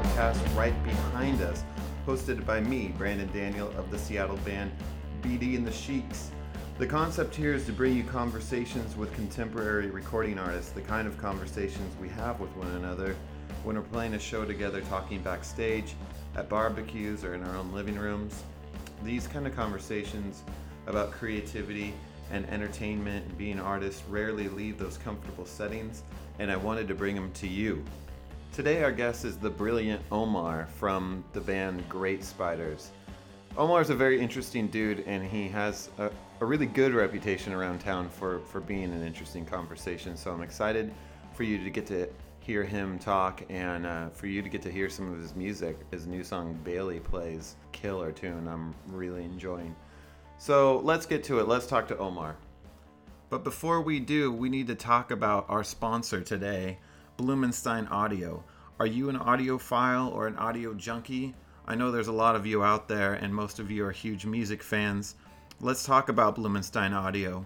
podcast right behind us, hosted by me, Brandon Daniel of the Seattle band BD and the Sheiks. The concept here is to bring you conversations with contemporary recording artists, the kind of conversations we have with one another when we're playing a show together, talking backstage, at barbecues, or in our own living rooms. These kind of conversations about creativity and entertainment and being artists rarely leave those comfortable settings, and I wanted to bring them to you. Today, our guest is the brilliant Omar from the band Great Spiders. Omar's a very interesting dude, and he has a, a really good reputation around town for, for being an interesting conversation. So I'm excited for you to get to hear him talk and uh, for you to get to hear some of his music. His new song Bailey plays killer tune. I'm really enjoying. So let's get to it. Let's talk to Omar. But before we do, we need to talk about our sponsor today, Blumenstein Audio. Are you an audiophile or an audio junkie? I know there's a lot of you out there, and most of you are huge music fans. Let's talk about Blumenstein Audio.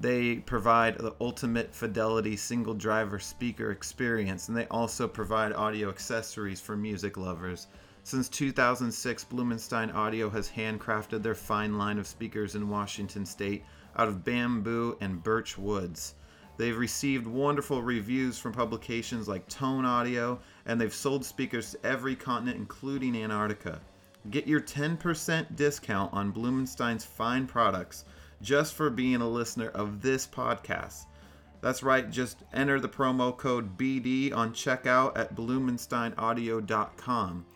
They provide the ultimate fidelity single driver speaker experience, and they also provide audio accessories for music lovers. Since 2006, Blumenstein Audio has handcrafted their fine line of speakers in Washington state out of bamboo and birch woods. They've received wonderful reviews from publications like Tone Audio, and they've sold speakers to every continent, including Antarctica. Get your 10% discount on Blumenstein's fine products just for being a listener of this podcast. That's right, just enter the promo code BD on checkout at blumensteinaudio.com.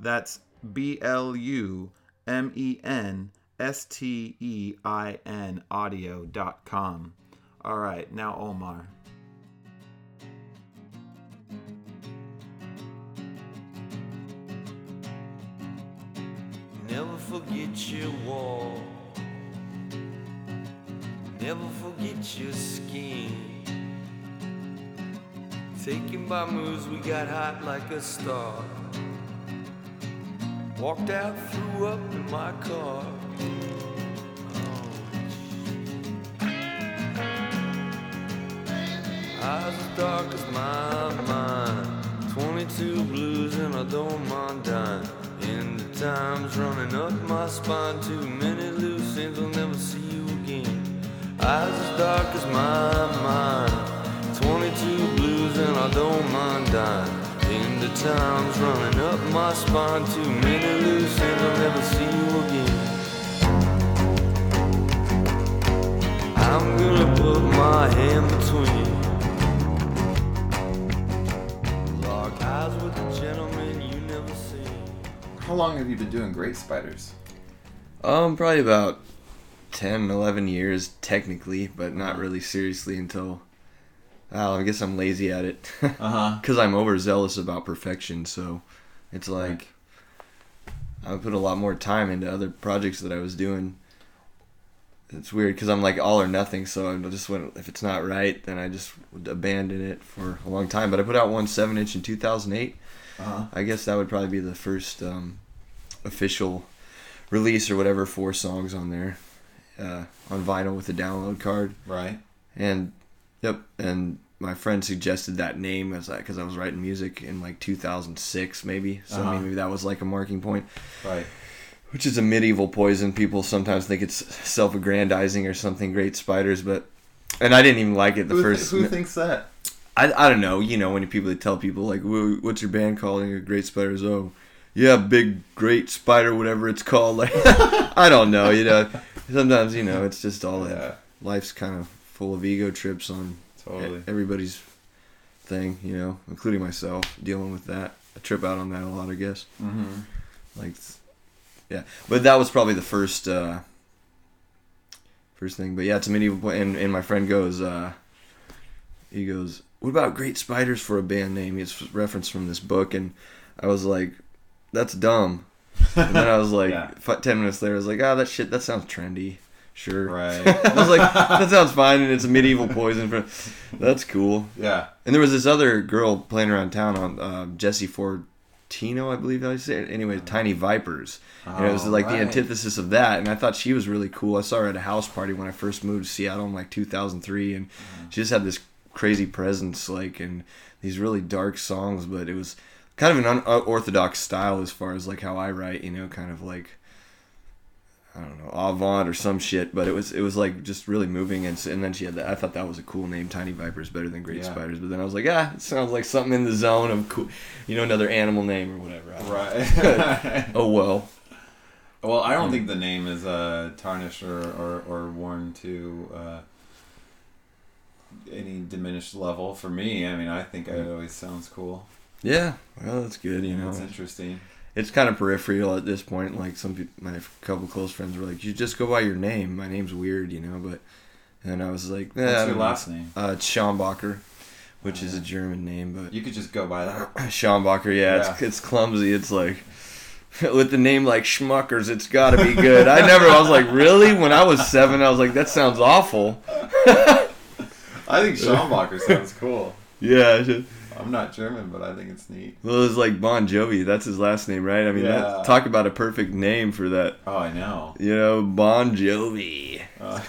That's B L U M E N S T E I N audio.com. All right, now Omar. Forget your wall. Never forget your skin. Taken by moves, we got hot like a star. Walked out, threw up in my car. Oh, eyes as dark as my mind. 22 blues and I don't mind dying. Time's running up my spine. Too many loose ends, I'll never see you again. Eyes as dark as my mind. 22 blues and I don't mind dying. The time's running up my spine. Too many loose ends, I'll never see you again. I'm gonna put my hand between. How long have you been doing Great Spiders? Um, probably about 10, 11 years technically, but not really seriously until. Oh, I guess I'm lazy at it. Uh huh. Because I'm overzealous about perfection, so it's like I put a lot more time into other projects that I was doing. It's weird because I'm like all or nothing, so I just went. If it's not right, then I just abandon it for a long time. But I put out one seven inch in 2008. Uh huh. I guess that would probably be the first um, official release or whatever. Four songs on there, uh, on vinyl with a download card. Right. And yep, and my friend suggested that name as because I was writing music in like 2006 maybe. So Uh-huh. maybe that was like a marking point, Right. which is a medieval poison. People sometimes think it's self-aggrandizing or something. Great spiders, but and I didn't even like it the who, first. who thinks that? I, I don't know. You know when people tell people like, "What's your band called?" and you're Great Spiders. Oh, yeah, big Great Spider, whatever it's called. Like, I don't know. You know, sometimes you know it's just all Yeah. that. Life's kind of full of ego trips on Totally. everybody's thing. You know, including myself, dealing with that. I trip out on that a lot, I guess. Mm-hmm. Like, yeah, but that was probably the first uh, first thing. But yeah, it's a medieval point. And, and my friend goes, uh, he goes, "What about Great Spiders for a band name?" It's reference from this book, and I was like, "That's dumb." And then I was like, Yeah. ten minutes later, I was like, "Ah, that shit, that sounds trendy." Sure. Right. I was like, "That sounds fine," and it's a medieval poison. For, that's cool. yeah. And there was this other girl playing around town on uh, Jesy Fortino, I believe I say it. Anyway, Tiny Vipers. and it was Oh, like right. the antithesis of that. And I thought she was really cool. I saw her at a house party when I first moved to Seattle in like 2003, and Mm-hmm. she just had this crazy presence, like, and these really dark songs. But it was kind of an unorthodox style as far as like how I write. You know, kind of like I don't know avant or some shit. But it was it was like just really moving. And and then she had that. I thought that was a cool name. Tiny Vipers better than Great Yeah. Spiders. But then I was like, ah, it sounds like something in the zone of cool. You know, another animal name or whatever. I don't know. Right. Oh well. well, I Hmm. don't think the name is uh, tarnished or, or, or worn to uh, any diminished level for me. I mean, I think it always sounds cool. Yeah. Well, that's good. You know. it's interesting. it's kind of peripheral at this point. Like some people, my couple close friends were like, "You just go by your name. My name's weird, you know." But and I was like, eh, What's your don't know. last name? Uh, it's Schombacher, which is a. German name, but You could just go by that. Schombacher, yeah, It's, Yeah. it's clumsy. It's like with the name like Schmuckers, it's got to be good. I never. I was like, really? When I was seven, I was like, that sounds awful. I think Schombacher sounds cool. Yeah. I'm not German, but I think it's neat. Well, it's like Bon Jovi. That's his last name, right? I mean, Yeah. that, talk about a perfect name for that. Oh, I know. You know, Bon Jovi. Uh,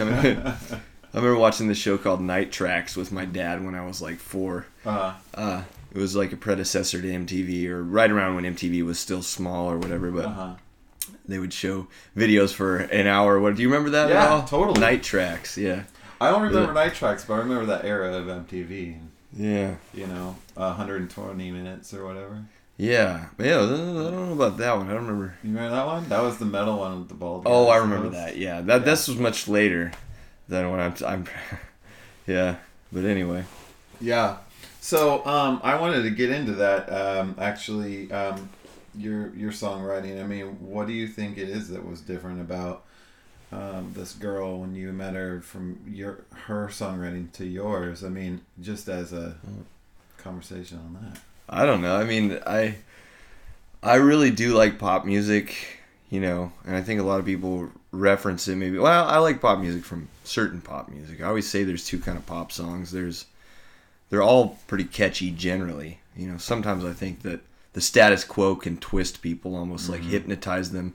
I remember watching this show called Night Tracks with my dad when I was like four. uh, Uh, it was like a predecessor to MTV, or right around when MTV was still small or whatever. But uh-huh. they would show videos for an hour. What do you remember that at Yeah, all? totally. Night Tracks, yeah, I don't remember Night Tracks, but I remember that era of MTV. yeah, You know, 120 minutes or whatever. yeah. Yeah, I don't know about that one. I don't remember. You remember that one? That was the metal one with the bald. Oh, I remember that. Yeah, that Yeah. this was much later than when I'm. I'm yeah, but anyway. Yeah. So um, I wanted to get into that. Um, actually, um, your your songwriting. I mean, what do you think it is that was different about um, this girl when you met her from your her songwriting to yours? I mean, just as a conversation on that. I don't know. I mean, I I really do like pop music, you know, and I think a lot of people reference it maybe. Well, I like pop music from certain pop music. I always say there's two kind of pop songs. There's they're all pretty catchy generally. You know, sometimes I think that the status quo can twist people, almost like mm-hmm. hypnotize them,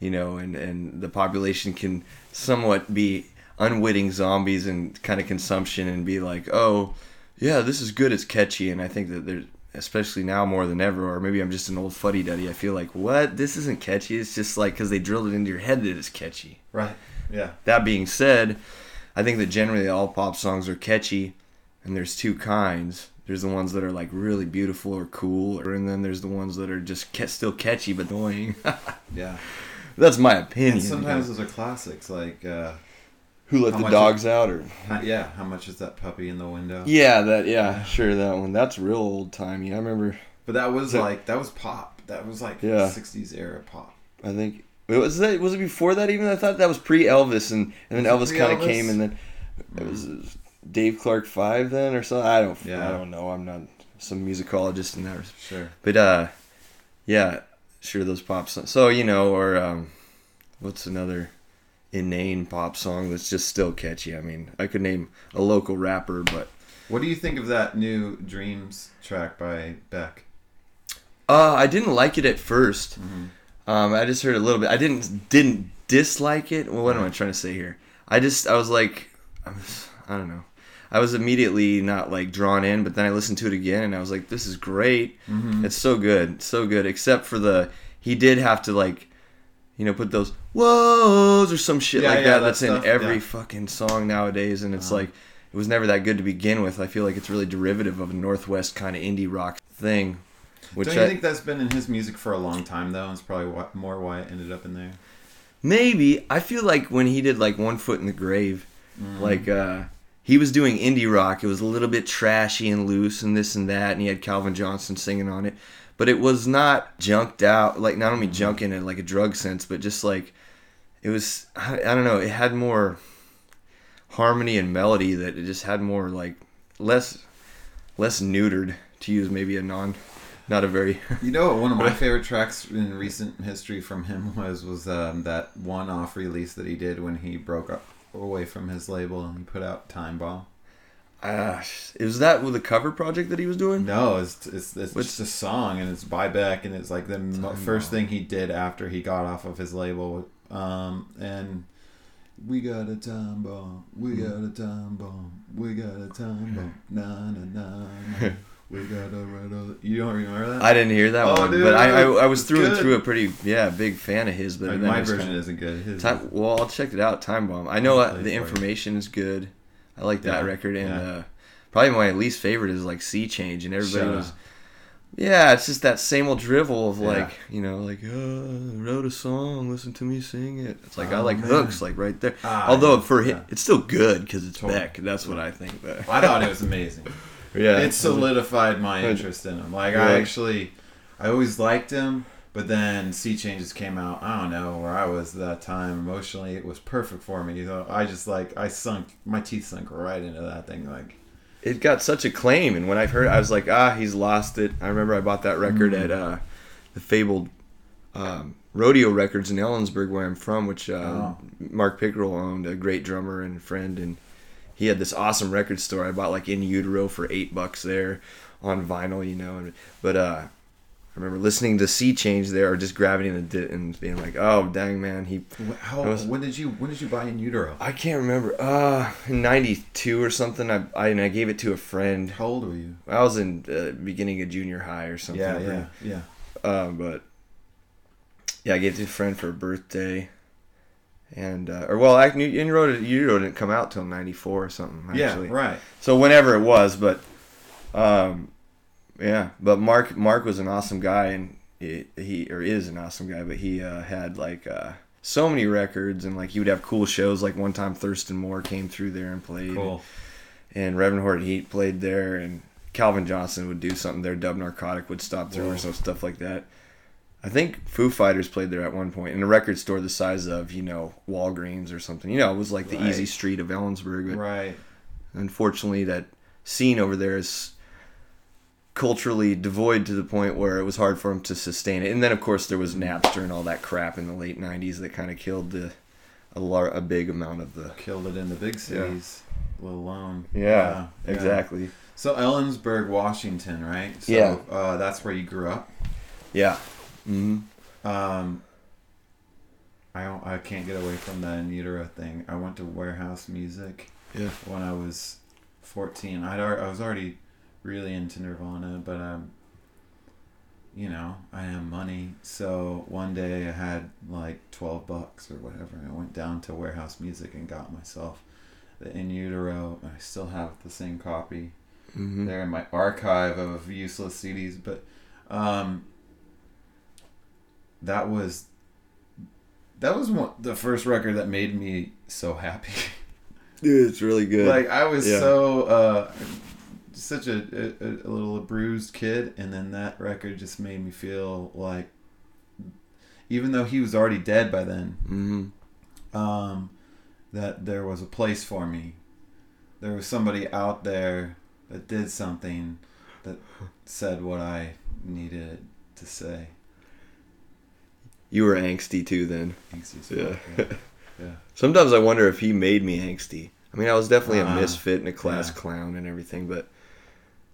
you know, and and the population can somewhat be unwitting zombies and kind of consumption and be like, "Oh, yeah, this is good. It's catchy." And I think that there's especially now more than ever or maybe I'm just an old fuddy duddy. I feel like, "What? This isn't catchy." It's just like cuz they drilled it into your head that it's catchy. Right. Yeah. That being said, I think that generally all pop songs are catchy, and there's two kinds. There's the ones that are like really beautiful or cool, or and then there's the ones that are just ca- still catchy but annoying. Yeah. That's my opinion. And sometimes those are classics, like uh, who let how the dogs out, or yeah, how much is that puppy in the window? yeah, that yeah, sure that one. That's real old timey. I remember. But that was So- like that was pop. That was like Yeah. '60s era pop. I think it was that was it before that even? I thought that was pre Elvis, and and then Was Elvis kind of came, and then it was uh, Dave Clark Five then or something. I don't. Yeah. I don't know. I'm not some musicologist in that. Sure. But uh, yeah, sure those pop songs. So you know, or um, what's another inane pop song that's just still catchy? I mean, I could name a local rapper, but What do you think of that new Dreams track by Beck? uh, I didn't like it at 1st Mhm. Um, I just heard a little bit. I didn't didn't dislike it. Well, what am I trying to say here? I just I was like, I, was, I don't know. I was immediately not like drawn in, but then I listened to it again and I was like, this is great. Mm-hmm. It's so good, so good. Except for the he did have to like, you know, put those whoas or some shit Yeah, like yeah, that. that That's in every yeah. fucking song nowadays, and it's Uh-huh. like it was never that good to begin with. I feel like it's really derivative of a northwest kind of indie rock thing. Which Don't you I, think that's been in his music for a long time though? And it's probably why, more why it ended up in there. maybe I feel like when he did like One Foot in the Grave, Mm. like uh he was doing indie rock. It was a little bit trashy and loose and this and that, and he had Calvin Johnson singing on it. But it was not junked out, like not only junk in it like a drug sense, but just like it was. I, I don't know. It had more harmony and melody that it just had more like less less neutered to use maybe a non not a very You know? One of my favorite tracks in recent history from him was was um, that one-off release that he did when he broke up away from his label and he put out Time Bomb. Uh, is that with the cover project that he was doing? No, it's it's, it's What's- just a song and it's by Beck and it's like the mo- first thing he did after he got off of his label. Um, and we got a time bomb, we Hmm. got a time bomb, we got a time bomb, na na na. We got a all You don't remember that? I didn't hear that Oh, one, dude, but I, I, I was through and through a pretty yeah big fan of his. But I mean, my version isn't good. His time. Well, I'll check it out. Time Bomb. I know uh, the information is good. I like that Yeah, record, and yeah. uh, probably my least favorite is like Sea Change, and everybody Shut was. up. Yeah, it's just that same old drivel of Yeah. like you know like uh, wrote a song, listen to me sing it. It's like I Oh, like man. hooks like right there. Ah, Although yeah, for yeah. him, it's still good because it's Totally. Beck. That's what I think. But I thought it was amazing. yeah, it solidified my interest in him. Like I actually, I always liked him, but then Sea Changes came out. I don't know where I was at that time emotionally. It was perfect for me. You know, I just like I sunk my teeth sunk right into that thing. Like it got such acclaim, and when I heard, it, I was like, ah, he's lost it. I remember I bought that record Mm. at uh, the fabled um, rodeo records in Ellensburg, where I'm from, which uh, Oh. Mark Pickerel owned, a great drummer and friend, and he had this awesome record store. I bought like in utero for eight bucks there on vinyl, you know. And, but uh, I remember listening to Sea Change there, or just grabbing it and, and being like, oh dang man, he how was- when did you when did you buy in utero? I can't remember. Uh, in '92 or something. I, I and I gave it to a friend. How old were you? I was in uh, beginning of junior high or something. Yeah, yeah, yeah. Um, but yeah, I gave it to a friend for a birthday, and uh, or well, wrote it. You didn't come out till '94 or something. Actually. Yeah, right. So whenever it was, but um, yeah. But Mark Mark was an awesome guy, and he, he or is an awesome guy. But he uh, had like uh, so many records, and like he would have cool shows. Like one time, Thurston Moore came through there and played Cool. and Reverend Horton Heat played there, and Calvin Johnson would do something there. Dub Narcotic would stop through Whoa. or some stuff like that. I think Foo Fighters played there at one point in a record store the size of you know Walgreens or something. You know, it was like the Right. easy street of Ellensburg. Right. unfortunately, that scene over there is culturally devoid to the point where it was hard for him to sustain it. And then, of course, there was Napster and all that crap in the late '90s that kind of killed the a, lar- a big amount of the. Killed it in the big cities, let alone. Yeah, yeah. exactly. So Ellensburg, Washington, right? So, Yeah. Uh, that's where you grew up. Yeah. hmm Um, I don't, I can't get away from the in utero thing. I went to warehouse music Yeah. when I was fourteen. I'd I was already really into Nirvana, but um, you know, I had money. So one day I had like twelve bucks or whatever. And I went down to warehouse music and got myself the in utero. I still have the same copy hmm there in my archive of useless CDs, but um, that was that was one, the first record that made me so happy. Dude, it's really good. like I was Yeah. so uh, such a, a, a little bruised kid, and then that record just made me feel like, even though he was already dead by then, hmm um, that there was a place for me. There was somebody out there that did something that said what I needed to say. You were angsty too then. He's Yeah. yeah. yeah. Sometimes I wonder if he made me angsty. I mean, I was definitely a Ah, misfit and a class yeah. clown and everything, but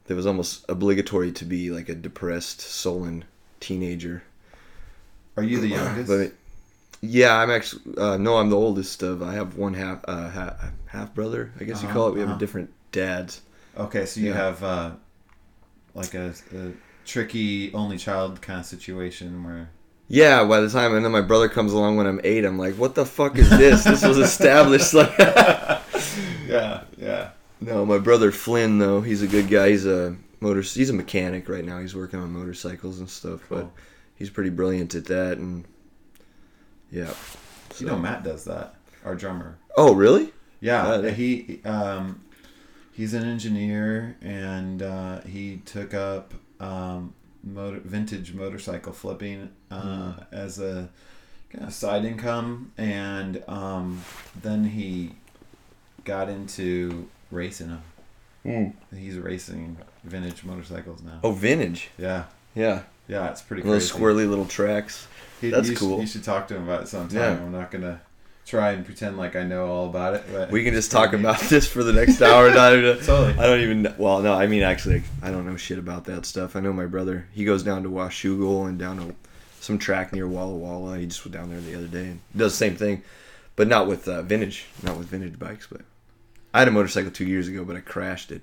it was almost obligatory to be like a depressed, sullen teenager. Are you the youngest? But yeah, I'm actually uh, no, I'm the oldest of. I have one half uh, half, half brother. I guess you Uh-huh, call it. We have uh-huh. a different dads. okay, so you Yeah. have uh, like a, a tricky only child kind of situation where. Yeah, by the time and then my brother comes along when I'm eight, I'm like, what the fuck is this? this was established like. Yeah, yeah. No, my brother Flynn though, he's a good guy. He's a motor. He's a mechanic right now. He's working on motorcycles and stuff, but he's pretty brilliant at that. And yeah. You know, Matt does that. Our drummer. Oh, really? Yeah, Uh, he um, he's an engineer, and uh, he took up um, motor, vintage motorcycle flipping uh, as a kind of side income, and um, then he got into racing them. He's racing vintage motorcycles now. Oh, vintage. Yeah, Yeah. yeah, it's pretty Those crazy. squirrely little tracks. He- that's you should- cool. you should talk to him about it sometime. Yeah. I'm not gonna try and pretend like I know all about it. But We can just talk about this for the next hour. Not even, Totally. I don't even. Well, no, I mean actually, I don't know shit about that stuff. I know my brother. He goes down to Washougal and down to some track near Walla Walla. He just went down there the other day and does the same thing, but not with uh, vintage, not with vintage bikes. But I had a motorcycle two years ago, but I crashed it.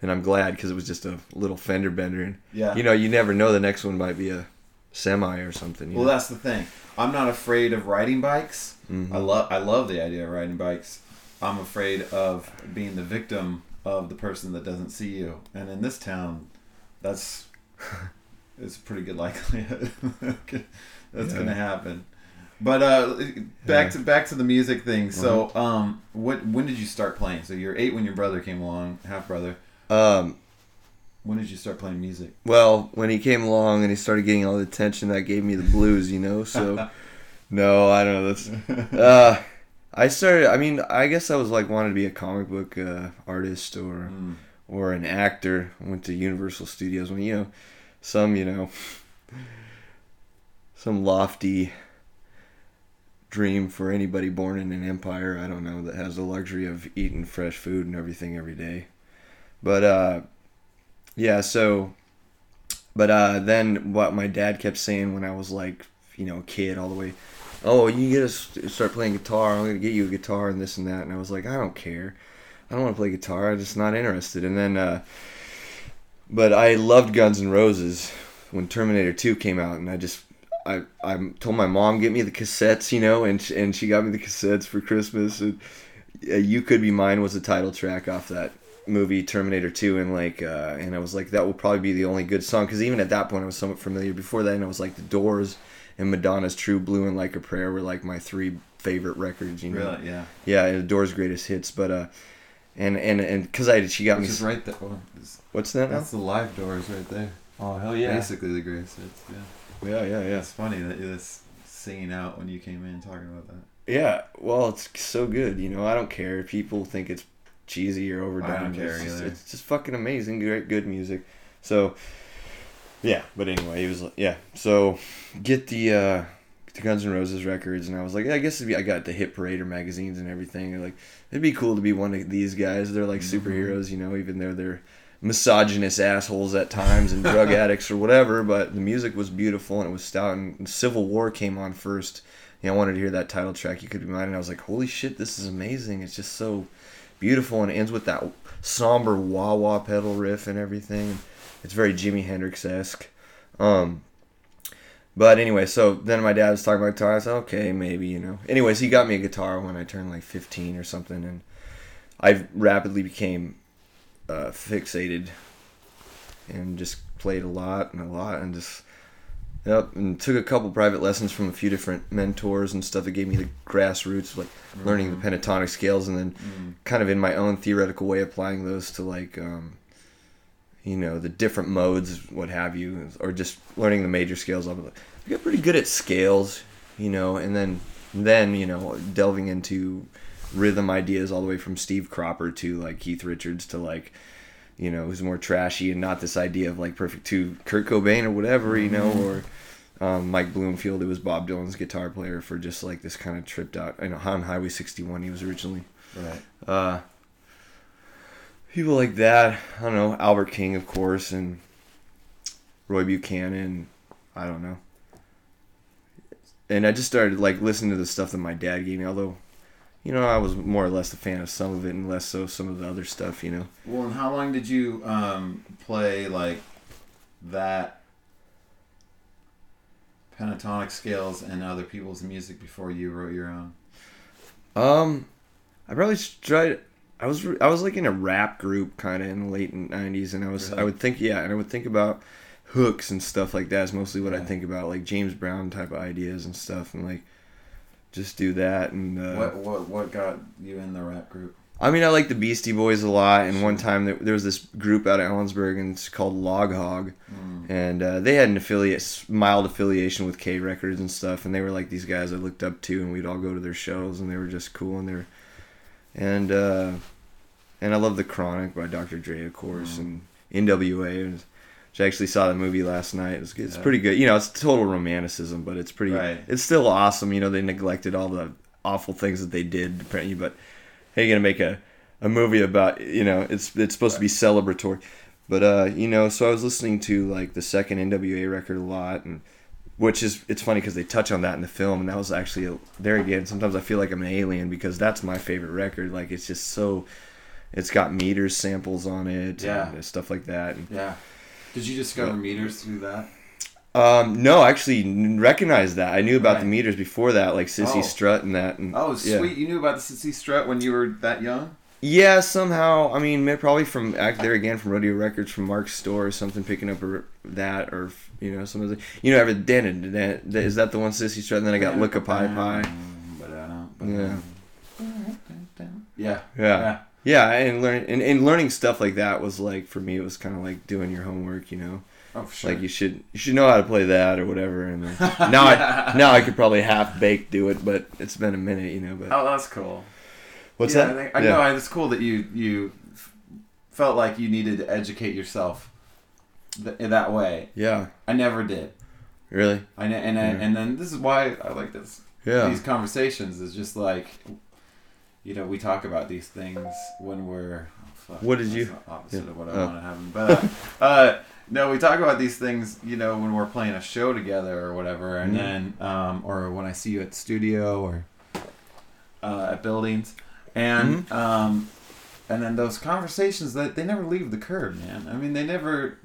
and I'm glad because it was just a little fender bender, and Yeah. you know, you never know the next one might be a semi or something. Well, know? that's the thing. I'm not afraid of riding bikes. Mhm. I love I love the idea of riding bikes. I'm afraid of being the victim of the person that doesn't see you. And in this town, that's it's pretty good likelihood that's Yeah. going to happen. But uh, back Yeah. to back to the music thing. So, um, what when did you start playing? So you're eight when your brother came along, half brother. um, When did you start playing music? well, when he came along and he started getting all the attention, that gave me the blues, you know. So, no, I don't know. That's uh, I started. I mean, I guess I was like wanted to be a comic book uh, artist or Mm. or an actor. I went to Universal Studios when you know some you know some lofty dream for anybody born in an empire. I don't know that has the luxury of eating fresh food and everything every day. But uh, yeah. So, but uh, then what my dad kept saying when I was like you know a kid all the way. Oh, you get to start playing guitar. I'm gonna get you a guitar and this and that. And I was like, I don't care. I don't want to play guitar. I'm just not interested. And then, uh, but I loved Guns N' Roses when Terminator 2 came out, and I just, I, I told my mom get me the cassettes, you know, and and she got me the cassettes for Christmas. And uh, "You Could Be Mine" was the title track off that movie Terminator 2, and like, uh, and I was like, that will probably be the only good song because even at that point I was somewhat familiar. Before that, and I was like, The Doors and Madonna's True Blue and Like a Prayer were like my three favorite records, you know. Really? Yeah. Yeah, and the Doors' greatest hits, but uh, and and and because I she got Which me. is right there. Oh, What's that now? that's the live doors right there. Oh hell yeah! Basically the greatest hits. Yeah. Yeah, yeah, yeah. It's funny that you're just singing out when you came in talking about that. Yeah. Well, it's so good. You know, I don't care if people think it's cheesy or overdone. I don't care it's, just, either. it's just fucking amazing, great, good music. So, yeah. But anyway, he was like, yeah. So, get the uh, the Guns N' Roses records, and I was like, yeah, I guess it'd be, I got the Hit Parader magazines and everything. And like, it'd be cool to be one of these guys. They're like Mhm. superheroes, you know, even though they're misogynist assholes at times and drug addicts or whatever. But the music was beautiful and it was stout. And Civil War came on first. You know, I wanted to hear that title track. You could be mine, and I was like, holy shit, this is amazing. It's just so beautiful, and it ends with that somber wah wah pedal riff and everything. It's very Jimi Hendrix esque. Um, but anyway, so then my dad was talking about guitar. I said, okay, maybe, you know. Anyways, he got me a guitar when I turned like 15 or something, and I rapidly became uh, fixated and just played a lot and a lot and just yep and took a couple private lessons from a few different mentors and stuff that gave me the grassroots like learning the pentatonic scales and then Mm. kind of in my own theoretical way applying those to like um, you know the different modes what have you or just learning the major scales i got pretty good at scales you know and then then you know delving into rhythm ideas all the way from steve cropper to like keith richards to like you know who's more trashy and not this idea of like perfect two kurt cobain or whatever you know or um, Mike Bloomfield, who was Bob Dylan's guitar player for just like this kind of tripped out. I know on Highway 61 he was originally Right. uh, people like that. I don't know Albert King, of course, and Roy Buchanan. I don't know. And I just started like listening to the stuff that my dad gave me. Although, you know, I was more or less a fan of some of it, and less so some of the other stuff. You know. Well, and how long did you um, play like that pentatonic scales and other people's music before you wrote your own? Um, I probably tried. I was I was like in a rap group kind of in the late '90s, and I was Really? I would think yeah, and I would think about hooks and stuff like that. Is mostly what I think about, like James Brown type of ideas and stuff, and like just do that. And uh, what what what got you in the rap group? I mean, I like the Beastie Boys a lot. And one time there, there was this group out of Ellensburg, and it's called Log Hog, Mm. and uh, they had an affiliate, mild affiliation with K Records and stuff, and they were like these guys I looked up to, and we'd all go to their shows, and they were just cool, and they were, and uh, and I love the Chronic by Dr. Dre, of course, Mm. and NWA, and which I actually saw the movie last night. It's, it's Yeah. pretty good. You know, it's total romanticism, but it's pretty. Right. It's still awesome. You know, they neglected all the awful things that they did, apparently, but hey, you're gonna make a, a movie about you know it's it's supposed to be celebratory, but uh you know so I was listening to like the second NWA record a lot and which is it's funny because they touch on that in the film and that was actually a, there again sometimes I feel like I'm an alien because that's my favorite record like it's just so it's got meters samples on it, Yeah. and stuff like that. And, Yeah. Did you discover meters through that? um, no, I actually recognized that. I knew about the meters before that, like Cissy Oh. Strut and that. And, Oh, yeah. sweet! You knew about the Cissy Strut when you were that young. Yeah, somehow. I mean, probably from act there again from Rodeo Records from Mark's store or something, picking up a, that or you know some of the you know ever Dan Dan- Dan- is that the one Cissy Strut? And then I got Look-Ka Py Py. Yeah. Yeah. Yeah. Yeah, and learn and, and learning stuff like that was like for me it was kind of like doing your homework, you know. Oh, sure. Like you should you should know how to play that or whatever. And then, now I now I could probably half baked do it, but it's been a minute, you know. But oh, that's cool. what's yeah, that? I, think, I Yeah. know. It's cool that you you felt like you needed to educate yourself th- in that way. Yeah, I never did. really. I and I, Yeah. and then this is why I like this. Yeah. These conversations is just like, you know, we talk about these things when we're. Oh, fuck, What did you- Opposite yeah. of what I Oh. want to happen, But uh, uh, no, we talk about these things, you know, when we're playing a show together or whatever, and Mhm. then um, or when I see you at studio or uh, at buildings, and Mm-hmm. um, and then those conversations that they never leave the curb, man. I mean, they never.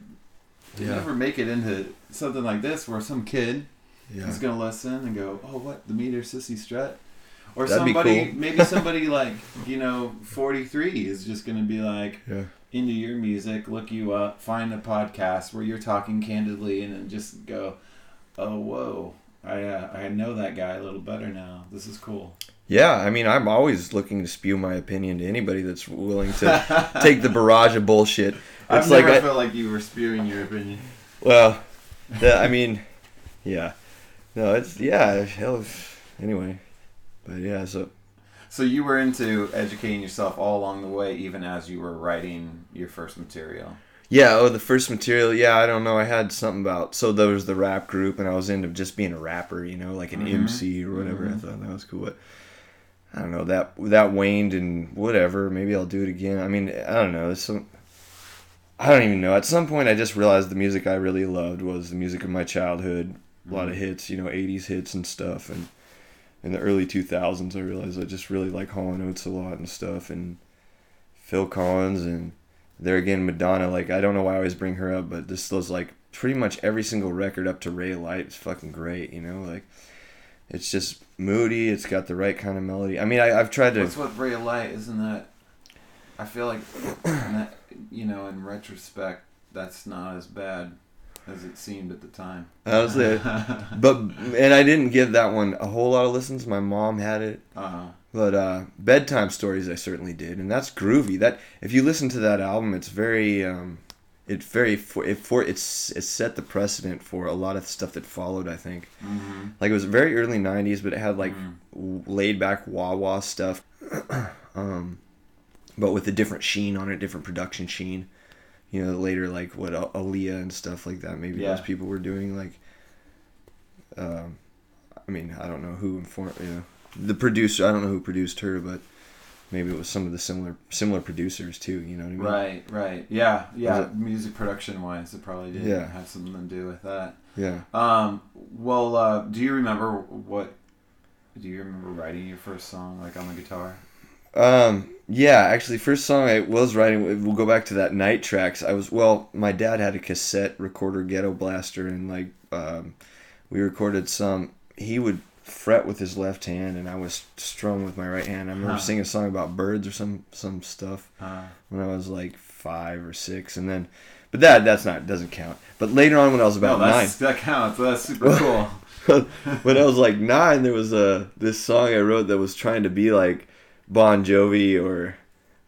They Yeah. never make it into something like this where some kid Yeah. He's gonna listen and go, "Oh, what the meter cissy strut," or That'd somebody, cool. maybe somebody like you know, forty three is just gonna be like Yeah. into your music, look you up, find a podcast where you're talking candidly, and then just go, "Oh, whoa, I uh, I know that guy a little better now. This is cool." Yeah, I mean, I'm always looking to spew my opinion to anybody that's willing to take the barrage of bullshit. I've It's like never I- felt like you were spewing your opinion. Well, the, I mean, yeah, no, it's yeah. Hell, anyway, but yeah. So So you were into educating yourself all along the way, even as you were writing your first material. yeah. Oh, the first material. Yeah, I don't know. I had something about. So there was the rap group, and I was into just being a rapper. You know, like an Mhm. MC or whatever. I Mhm. thought that was cool. But I don't know that that waned and whatever. Maybe I'll do it again. I mean, I don't know. Some. I don't even know. At some point, I just realized the music I really loved was the music of my childhood. A lot of hits, you know, '80s hits and stuff, and in the early 2000s, I realized I just really like Hall Oates a lot and stuff, and Phil Collins, and there again Madonna. Like I don't know why I always bring her up, but this was like pretty much every single record up to Ray Light is fucking great. You know, like it's just moody. It's got the right kind of melody. I mean, I, I've tried to. What's with Ray Light? Isn't that? I feel like, that, you know, in retrospect, that's not as bad as it seemed at the time. Honestly, but and I didn't give that one a whole lot of listens. My mom had it, uh, but uh, bedtime stories I certainly did, and that's groovy. That if you listen to that album, it's very, um, it very for it for it's it set the precedent for a lot of stuff that followed. I think mm-hmm. like it was very early '90s, but it had like Mm. w laid back wah wah stuff, um, but with a different sheen on it, different production sheen. You know, later like what Aaliyah and stuff like that. Maybe Yeah. those people were doing like. Um, I mean, I don't know who informed. You know, the producer. I don't know who produced her, but maybe it was some of the similar similar producers too. You know what I mean? Right, right. Yeah, yeah. It- Music production wise, it probably did Yeah. have something to do with that. Yeah. Um, well, uh, do you remember what? Do you remember writing your first song like on the guitar? Um, yeah, actually, first song I was writing, we'll go back to that night tracks. I was, well, my dad had a cassette recorder, Ghetto Blaster, and like, um, we recorded some, he would fret with his left hand, and I was strum with my right hand. I remember Huh. singing a song about birds or some, some stuff Uh, when I was like five or six, and then, but that, that's not, doesn't count. But later on when I was about no, nine, that counts. That's super cool. when I was like nine, there was a this song I wrote that was trying to be like Bon Jovi or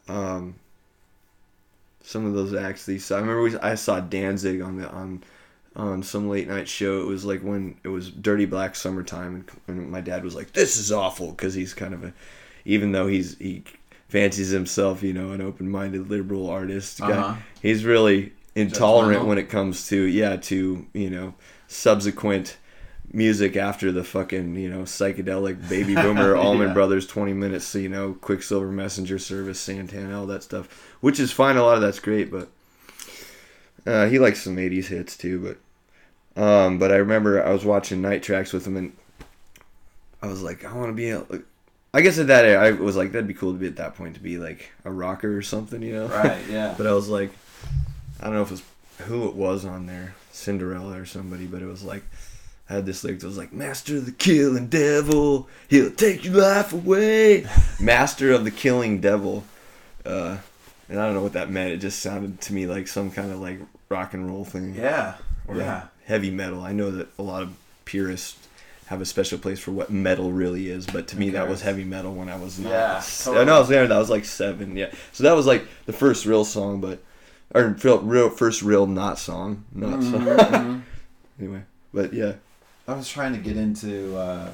um, some of those acts. These I remember we, I saw Danzig on the on on some late night show. It was like when it was Dirty Black Summertime, and, and my dad was like, "This is awful," because he's kind of a, even though he's he fancies himself, you know, an open minded liberal artist guy. Uh-huh. He's really intolerant when it comes to yeah to you know subsequent music after the fucking you know psychedelic baby boomer Allman Yeah. Brothers 20 minutes you know Quicksilver Messenger Service Santana all that stuff which is fine a lot of that's great but uh, he likes some 80s hits too but um but I remember I was watching Night Tracks with him and I was like I want to be a, I guess at that I was like that'd be cool to be at that point to be like a rocker or something, you know. Right. Yeah. But I was like, I don't know if it was who it was on there, Cinderella or somebody, but it was like, had this lyric that was like, Master of the killing devil, he'll take your life away. Master of the killing devil. Uh, and I don't know what that meant. It just sounded to me like some kind of like rock and roll thing. yeah. Or Yeah. heavy metal. I know that a lot of purists have a special place for what metal really is, but to me that was heavy metal when I was. Yeah, totally. No, I was there. That was like seven. Yeah. So that was like the first real song, but or real, real first real not song, not song. Mhm. anyway, but yeah. I was trying to get into uh,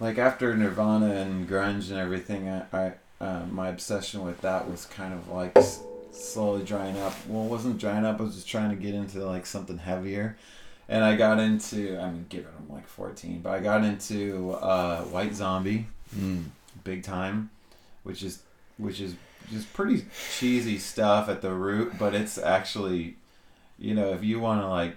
like after Nirvana and grunge and everything. I, I uh, my obsession with that was kind of like s- slowly drying up. Well, it wasn't drying up. I was just trying to get into like something heavier, and I got into. I mean, given I'm like 14, but I got into uh, White Zombie Mm. big time, which is which is just pretty cheesy stuff at the root, but it's actually, you know, if you want to like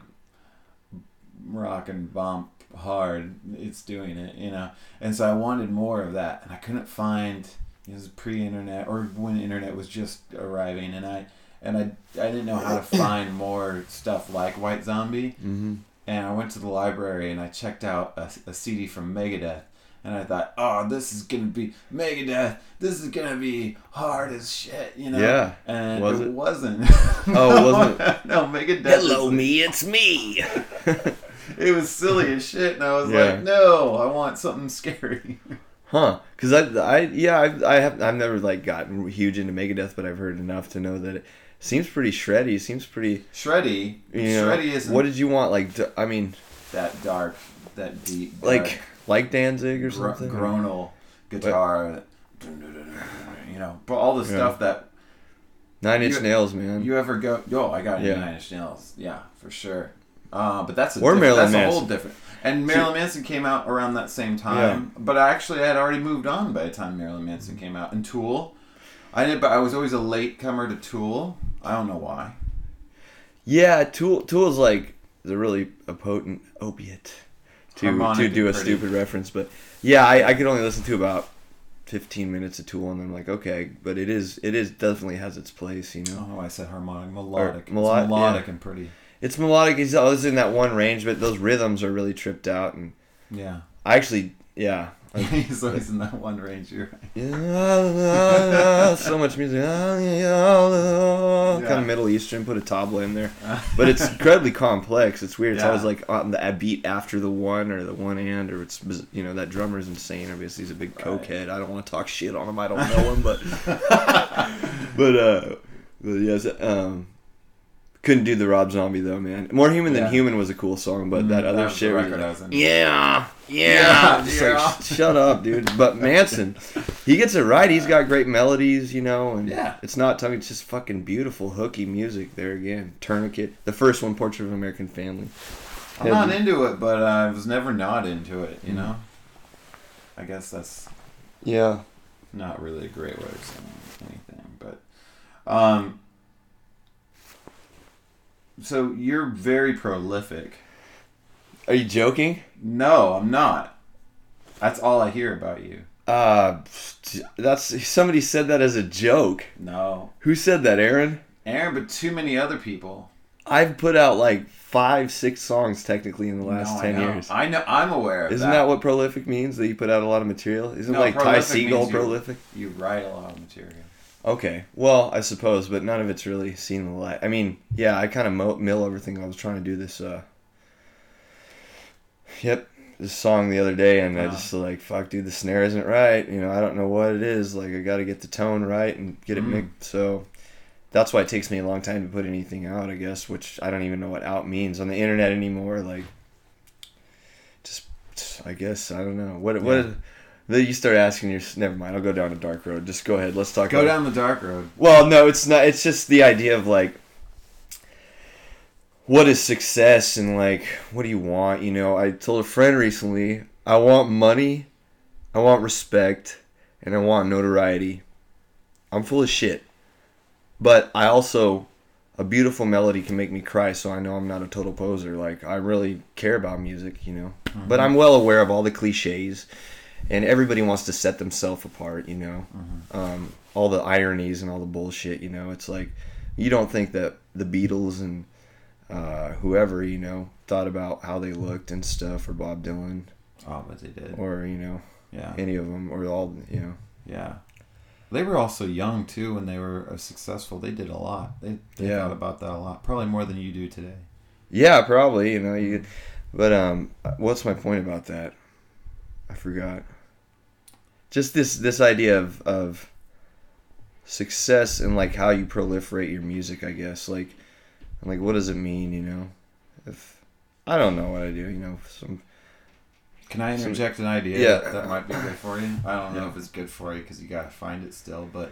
rock and bump hard, it's doing it, you know. And so I wanted more of that, and I couldn't find. It was pre-internet, or when internet was just arriving, and I and I I didn't know how to find more stuff like White Zombie Mm-hmm. and I went to the library and I checked out a, a CD from Megadeth, and I thought, oh, this is gonna be Megadeth. This is gonna be hard as shit, you know. Yeah. And Was it, it? wasn't. Oh, it wasn't no, Megadeth. Hello, me, it's me. It was silly as shit, and I was Yeah. like, no, I want something scary. Huh? Because I, I, yeah, I, I have, I've never like gotten huge into Megadeth, but I've heard enough to know that it seems pretty shreddy. Seems pretty. Shreddy. You know, Shreddy isn't what did you want? Like, d- I mean, that dark, that deep, like, dark, like Danzig or gro- something. gronal guitar. You know, but all the Yeah. stuff that Nine Inch You- Nails, man. You ever go? Yo, I got Yeah. Nine Inch Nails. Yeah, for sure. Uh, but that's a Or Marilyn that's a whole different. And Marilyn Manson came out around that same time. But I actually had already moved on by the time Marilyn Manson came out. And Tool, I did, but I was always a late comer to Tool. I don't know why. yeah, Tool, Tool's like the really a potent opiate. To Harmonic to do a pretty. stupid reference, but yeah, I, I could only listen to about fifteen minutes of Tool, and I'm like, okay, but it is, it is definitely has its place, you know. Oh, I said harmonic, melodic. melo- it's melodic yeah. and pretty. It's melodic. He's always in that one range, but those rhythms are really tripped out. And Yeah, I actually, yeah, like, he's always in that one range. You're right. yeah, so much music, kind Yeah. of Middle Eastern. Put a tabla in there, but it's incredibly complex. It's weird. It's Yeah. always like on the a beat after the one or the one and or it's you know that drummer's insane. Obviously, he's a big Right. cokehead. I don't want to talk shit on him. I don't know him, but but uh, but yes, um. Couldn't do the Rob Zombie though, man. More Human Yeah. Than Human was a cool song, but that Mm, other was the shit. was record like, was yeah, yeah. Yeah, like, shut up, dude. But Manson, he gets it right. He's got great melodies, you know, and Yeah. it's not tongue. It's just fucking beautiful, hooky music. There again, Tourniquet, the first one, Portrait of an American Family. I'm not into it, but I was never not into it. You know. I guess that's Yeah. not really a great way of saying anything, but um so you're very prolific. Are you joking? No, I'm not. That's all I hear about you. Uh, that's somebody said that as a joke. No. Who said that, Aaron? Aaron, but too many other people. I've put out like five, six songs technically in the last No, ten I years. I know I'm aware of Isn't that. what prolific means? That you put out a lot of material? Isn't No, like Ty prolific you- prolific? you write a lot of material. Okay, well, I suppose, but none of it's really seen the light. I mean, yeah, I kind of mo- mill everything. I was trying to do this, uh, yep, this song the other day, and I just like, fuck, dude, the snare isn't right. You know, I don't know what it is. Like, I got to get the tone right and get it Mm. mixed. So that's why it takes me a long time to put anything out. I guess, which I don't even know what out means on the internet anymore. Like, just, I guess I don't know what what. Then you start asking your. Never mind. I'll go down a dark road. Just go ahead. Let's talk. Go down the dark road. well, no, it's not. It's just the idea of like, what is success and like, what do you want? You know, I told a friend recently, I want money, I want respect, and I want notoriety. I'm full of shit. But I also, a beautiful melody can make me cry, so I know I'm not a total poser. Like, I really care about music, you know. But mm-hmm. I'm well aware of all the cliches and everybody wants to set themselves apart. You know, Mm-hmm. um, all the ironies and all the bullshit. You know, it's like you don't think that the Beatles and uh, whoever you know thought about how they looked and stuff, or Bob Dylan, Oh, but they did. or you know Yeah. any of them, or all you know. Yeah. They were also young too when they were uh, successful. They did a lot. They, they Yeah. thought about that a lot. Probably more than you do today. Yeah, probably. You know, you. But um, what's my point about that? I forgot. Just this this idea of of success and like how you proliferate your music. I guess like, like what does it mean? You know, if I don't know what I do. You know, some Can I interject an idea Yeah. that, that might be good for you? I don't know Yeah. if it's good for you because you gotta find it still, but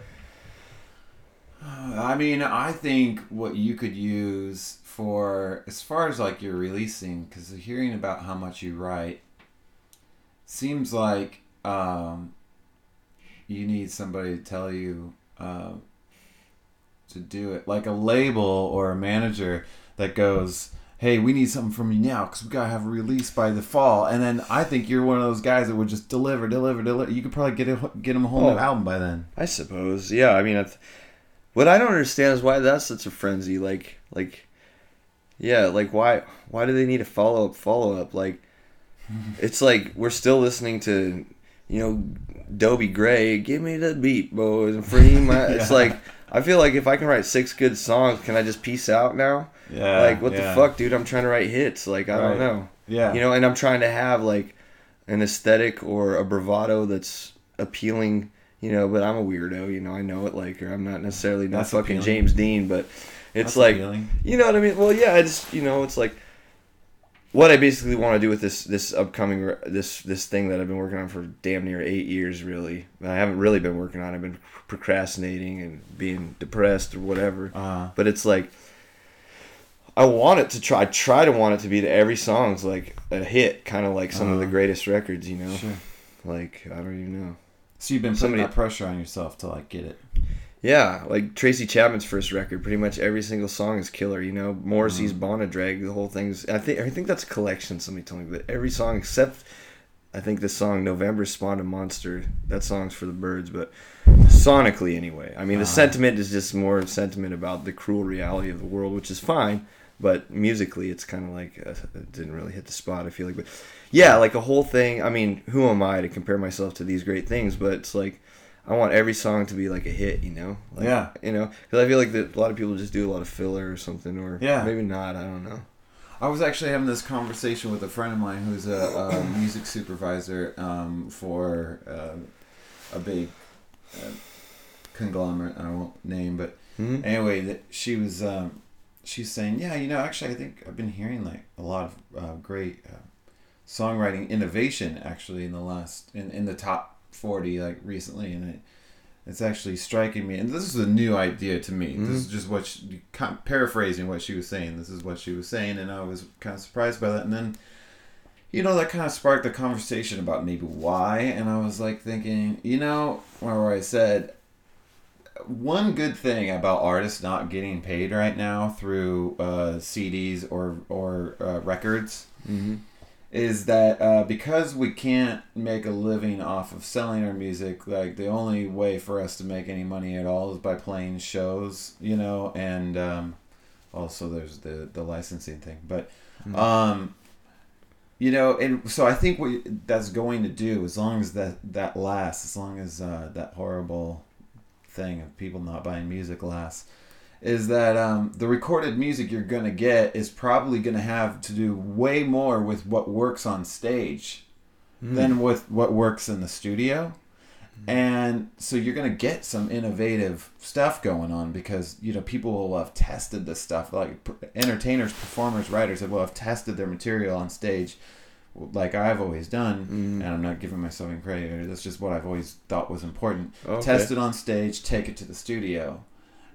I mean, I think what you could use for as far as like you're releasing, because hearing about how much you write seems like um, you need somebody to tell you um, to do it, like a label or a manager that goes hey, we need something from you now because we gotta have a release by the fall. And then I think you're one of those guys that would just deliver, deliver, deliver. You could probably get a, get them a whole new Oh. album by then. I suppose. Yeah, I mean, it's, what I don't understand is why that's such a frenzy. Like, like, yeah, like why why do they need a follow up follow up? Like, it's like we're still listening to, you know, Dobie Gray. Give me the beat, boys, and free my. It's like I feel like if I can write six good songs, can I just peace out now? Yeah. like, what yeah. the fuck, dude? I'm trying to write hits. Like, I Right. don't know Yeah. you know and i'm trying to have like an aesthetic or a bravado that's appealing you know but i'm a weirdo you know i know it like or i'm not necessarily not That's fucking appealing. james dean but it's That's like appealing. you know what i mean well yeah it's you know it's like what i basically want to do with this this upcoming this this thing that i've been working on for damn near eight years really i haven't really been working on it. i've been procrastinating and being depressed or whatever Uh, but it's like I want it to try. I try to want it to be to every song's like a hit, kind of like some of the Uh-huh. greatest records. You know, sure. like I don't even know. So you've been putting Somebody- that pressure on yourself to like get it. Yeah, like Tracy Chapman's first record, pretty much every single song is killer. You know, Morrissey's Mhm. Bona Drag, the whole thing's. I think I think that's a collection. Somebody told me, but every song except I think the song November Spawned a Monster. That song's for the birds, but sonically anyway. I mean, the Uh-huh. sentiment is just more sentiment about the cruel reality of the world, which is fine. But musically, it's kind of like uh, it didn't really hit the spot. I feel like, but yeah, like a whole thing. I mean, who am I to compare myself to these great things? But it's like I want every song to be like a hit, you know? Like, Yeah. You know, because I feel like that a lot of people just do a lot of filler or something, or Yeah. maybe not. I don't know. I was actually having this conversation with a friend of mine who's a, a music supervisor um, for uh, a big uh, conglomerate. I won't name, but Mhm. anyway, that she was um, she's saying, yeah, you know, actually, I think I've been hearing like a lot of uh, great uh, songwriting innovation actually in the last in, in the top forty like recently, and it, it's actually striking me. And this is a new idea to me. This is just what she, paraphrasing what she was saying. This is what she was saying, and I was kind of surprised by that. And then. You know that kind of sparked a conversation about maybe why, and I was like thinking, you know, where I said, one good thing about artists not getting paid right now through uh, CDs or or uh, records Mhm. Is that uh, because we can't make a living off of selling our music, like the only way for us to make any money at all is by playing shows, you know, and um, also there's the the licensing thing, but um, you know, and so I think what that's going to do, as long as that that lasts, as long as uh, that horrible thing of people not buying music lasts, is that um, the recorded music you're gonna get is probably gonna have to do way more with what works on stage than with what works in the studio. And so you're gonna get some innovative stuff going on because you know people will have tested this stuff. Like entertainers, performers, writers that will have tested their material on stage, like I've always done. Mhm. And I'm not giving myself any credit. That's just what I've always thought was important Okay. test it on stage, take it to the studio,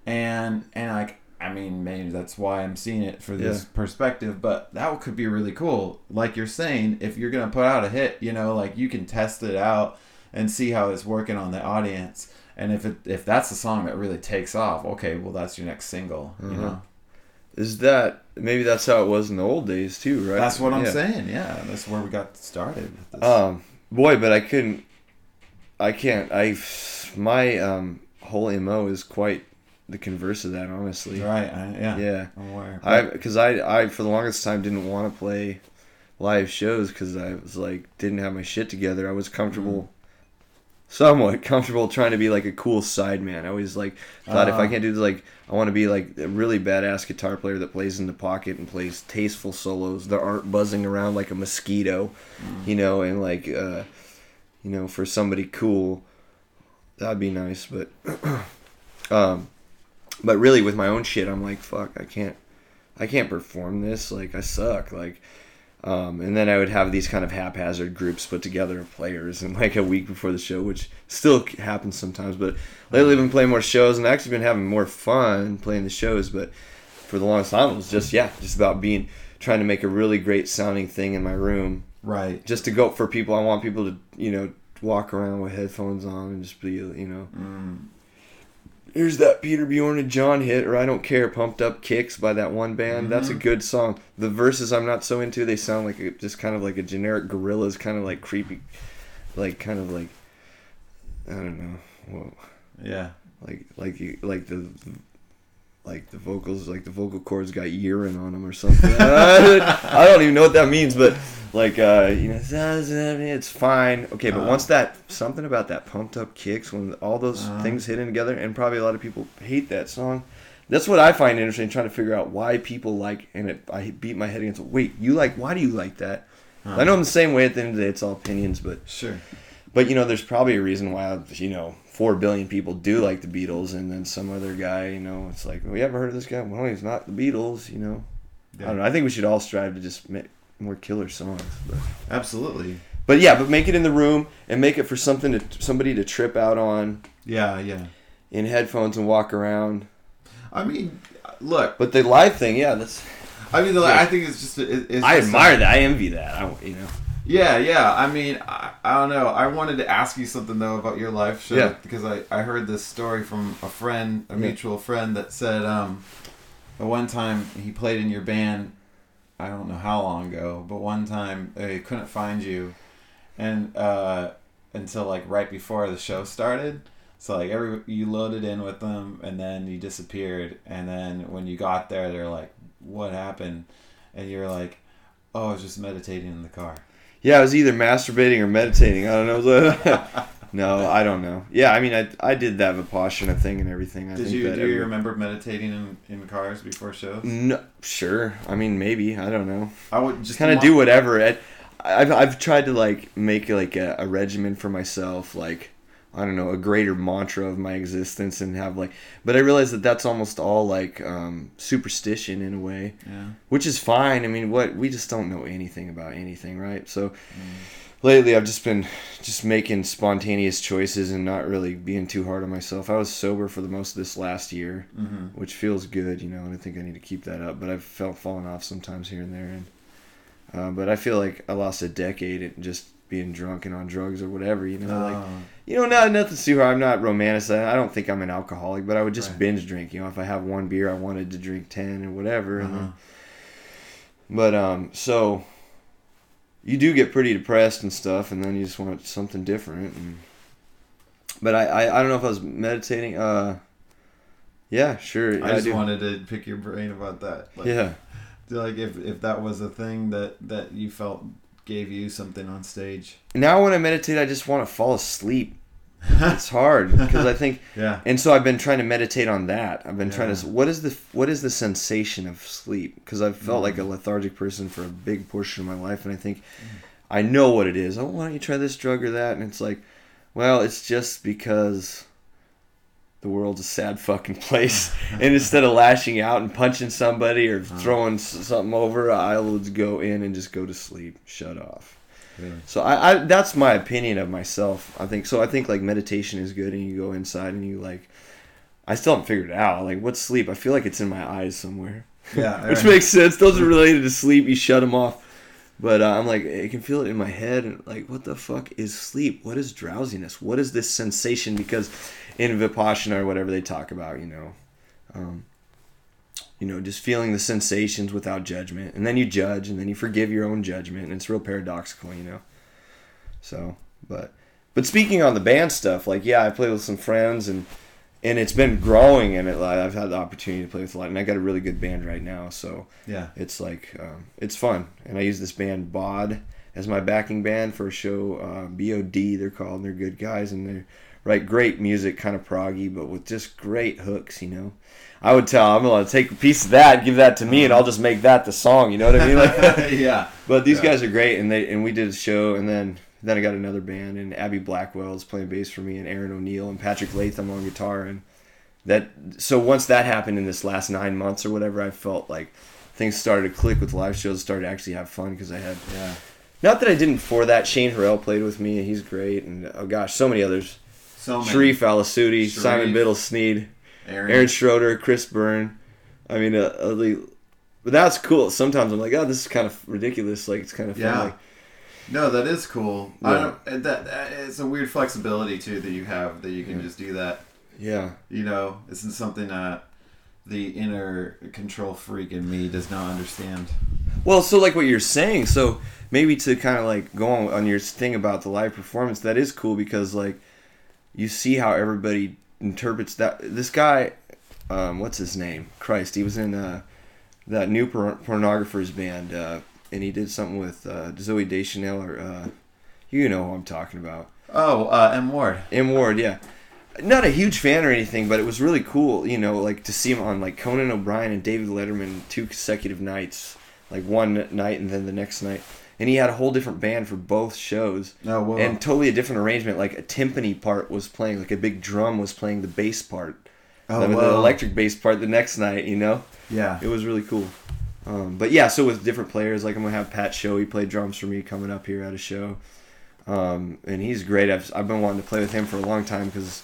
and and like I mean maybe that's why I'm seeing it for this Yeah. perspective, but that could be really cool. Like you're saying, if you're gonna put out a hit, you know, like you can test it out and see how it's working on the audience. And if it if that's the song that really takes off, okay, well that's your next single. You Uh-huh. know, Is that maybe that's how it was in the old days too, right? that's what I'm Yeah. saying. Yeah, that's where we got started. With this. Um, boy, but I couldn't. I can't. I my um whole mo is quite the converse of that, honestly. Right. I, yeah. Yeah. I'm aware. I because I I for the longest time didn't want to play live shows because I was like didn't have my shit together. I was comfortable, somewhat comfortable trying to be like a cool side man. I always like thought if I Uh. can't do this, like I want to be like a really badass guitar player that plays in the pocket and plays tasteful solos that aren't buzzing around like a mosquito, you know, and like uh, you know for somebody cool, that'd be nice. But um, but really with my own shit, I'm like fuck, I can't. I can't perform this. Like I suck. Like, um, and then I would have these kind of haphazard groups put together of players, and like a week before the show, which still happens sometimes. But lately, I've been playing more shows, and I actually been having more fun playing the shows. But for the longest time, it was just yeah, just about being trying to make a really great sounding thing in my room, right. just to go for people. I want people to you know walk around with headphones on and just be you know Mm. Here's that Peter Bjorn and John hit, or I don't care, pumped up kicks by that one band. That's a mm-hmm. good song. The verses I'm not so into. They sound like a, just kind of like a generic Gorillaz, kind of like creepy, like kind of like I don't know, well, Yeah. like like you like the. Like the vocals, like the vocal cords got urine on them or something. I, don't even know what that means, but like uh, you know, it's fine. Okay, but Uh. once that something about that pumped up kicks when all those Uh. things hitting together, and probably a lot of people hate that song. That's what I find interesting, trying to figure out why people like. And it, I beat my head against. Wait, you like? Why do you like that? I know I'm the same way. At the end of the day, it's all opinions, but Sure. but you know, there's probably a reason why you know four billion people do like the Beatles, and then some other guy, you know, it's like, we you ever heard of this guy? Well, he's not the Beatles, you know. I don't know. I think we should all strive to just make more killer songs. But, Absolutely. but yeah, but make it in the room and make it for something to somebody to trip out on Yeah. Yeah. in headphones and walk around. I mean, look. But the live thing, yeah, that's I mean, the, Yeah. I think it's just. It, it's I just admire that. I envy that. I, you know. Yeah, yeah. I mean, I, I don't know. I wanted to ask you something though about your life, show Yeah. because I, I heard this story from a friend, a Yeah. mutual friend that said um, the one time he played in your band. I don't know how long ago, but one time they couldn't find you, and uh, until like right before the show started. So like every you loaded in with them, and then you disappeared, and then when you got there, they're like, "What happened?" And you're like, "Oh, I was just meditating in the car." Yeah, I was either masturbating or meditating. I don't know. no, I don't know. Yeah, I mean, I, I did that Vipassana thing and everything. I Did think you do every- you remember meditating in, in cars before shows? No, sure. I mean, maybe. I don't know. I would just Just kind of do whatever. I, I've I've tried to like make like a, a regimen for myself, like I don't know, a greater mantra of my existence, and have like. But I realize that that's almost all like um, superstition in a way, Yeah. which is fine. I mean, what we just don't know anything about anything, right? So. Lately, I've just been just making spontaneous choices and not really being too hard on myself. I was sober for the most of this last year, Mm-hmm. which feels good, you know, and I think I need to keep that up. But I've felt falling off sometimes here and there, and uh, but I feel like I lost a decade and just being drunk and on drugs or whatever, you know. Like Oh, you know, not nothing hard. I'm not romanticizing. I don't think I'm an alcoholic, but I would just Right. binge drink. You know, if I have one beer, I wanted to drink ten or whatever. Uh-huh. then, but um, so you do get pretty depressed and stuff, and then you just want something different. And but I, I, I don't know if I was meditating. Uh, yeah, sure. I I just do. wanted to pick your brain about that. Like, yeah. Like if if that was a thing that that you felt gave you something on stage. Now when I meditate, I just want to fall asleep. It's hard because I think, Yeah. and so I've been trying to meditate on that. I've been trying to. What is the what is the sensation of sleep? Because I've felt like a Mm. lethargic person for a big portion of my life, and I think I know what it is. Oh, why don't you try this drug or that? And it's like, well, it's just because the world's a sad fucking place. and instead of lashing out and punching somebody or Uh-huh. throwing something over, I would go in and just go to sleep, shut off. So I, I that's my opinion of myself. I think so. I think like meditation is good, and you go inside and you like. I still haven't figured it out. Like, what's sleep? I feel like it's in my eyes somewhere, Yeah. which right. makes sense. Those are related to sleep. You shut them off. But uh, I'm like, I can feel it in my head. Like, what the fuck is sleep? What is drowsiness? What is this sensation? Because in Vipassana or whatever they talk about, you know, um, you know, just feeling the sensations without judgment, and then you judge, and then you forgive your own judgment, and it's real paradoxical, you know. So, but but speaking on the band stuff, like yeah, I play with some friends and and it's been growing and it I've had the opportunity to play with a lot and I got a really good band right now. So Yeah. it's like um, it's fun and I use this band Bod as my backing band for a show. Uh, Bod they're called. And they're good guys and they're write great music, kind of proggy, but with just great hooks. You know, I would tell I'm gonna take a piece of that, give that to me, and I'll just make that the song. You know what I mean? Like, yeah. but these Yeah. guys are great, and they and we did a show, and then then I got another band, and Abby Blackwell is playing bass for me, and Aaron O'Neill and Patrick Latham on guitar, and that. So once that happened in this last nine months or whatever, I felt like things started to click with live shows, started to actually have fun because I had Yeah. not that I didn't for that. Shane Harrell played with me, and he's great, and oh gosh, so many others. So many. Sharif Alasudi, Sharif. Simon Biddle Sneed, Aaron. Aaron Schroeder, Chris Byrne. I mean, uh, uh, but that's cool. Sometimes I'm like, oh, this is kind of ridiculous. Like it's kind of fun. Yeah. Like, No, that is cool. I don't. That, that it's a weird flexibility too that you have that you can Yeah. just do that. yeah, You know, it's something that the inner control freak in me does not understand. Well, so like what you're saying, so maybe to kind of like go on on your thing about the live performance, that is cool because like you see how everybody interprets that. This guy, um, what's his name? Christ, he was in uh, that new por- pornographers band, uh, and he did something with uh, Zooey Deschanel or uh, you know who I'm talking about. Oh, uh, M Ward. M Ward, yeah. Not a huge fan or anything, but it was really cool, you know, like to see him on like Conan O'Brien and David Letterman two consecutive nights, like one night and then the next night. And he had a whole different band for both shows. Oh, whoa. And totally a different arrangement. Like a timpani part was playing, like a big drum was playing the bass part. Oh, the, the electric bass part the next night, you know? Yeah. It was really cool. Um, but yeah, so with different players, like I'm gonna have Pat Show. He played drums for me coming up here at a show, um, and he's great. I've, I've been wanting to play with him for a long time because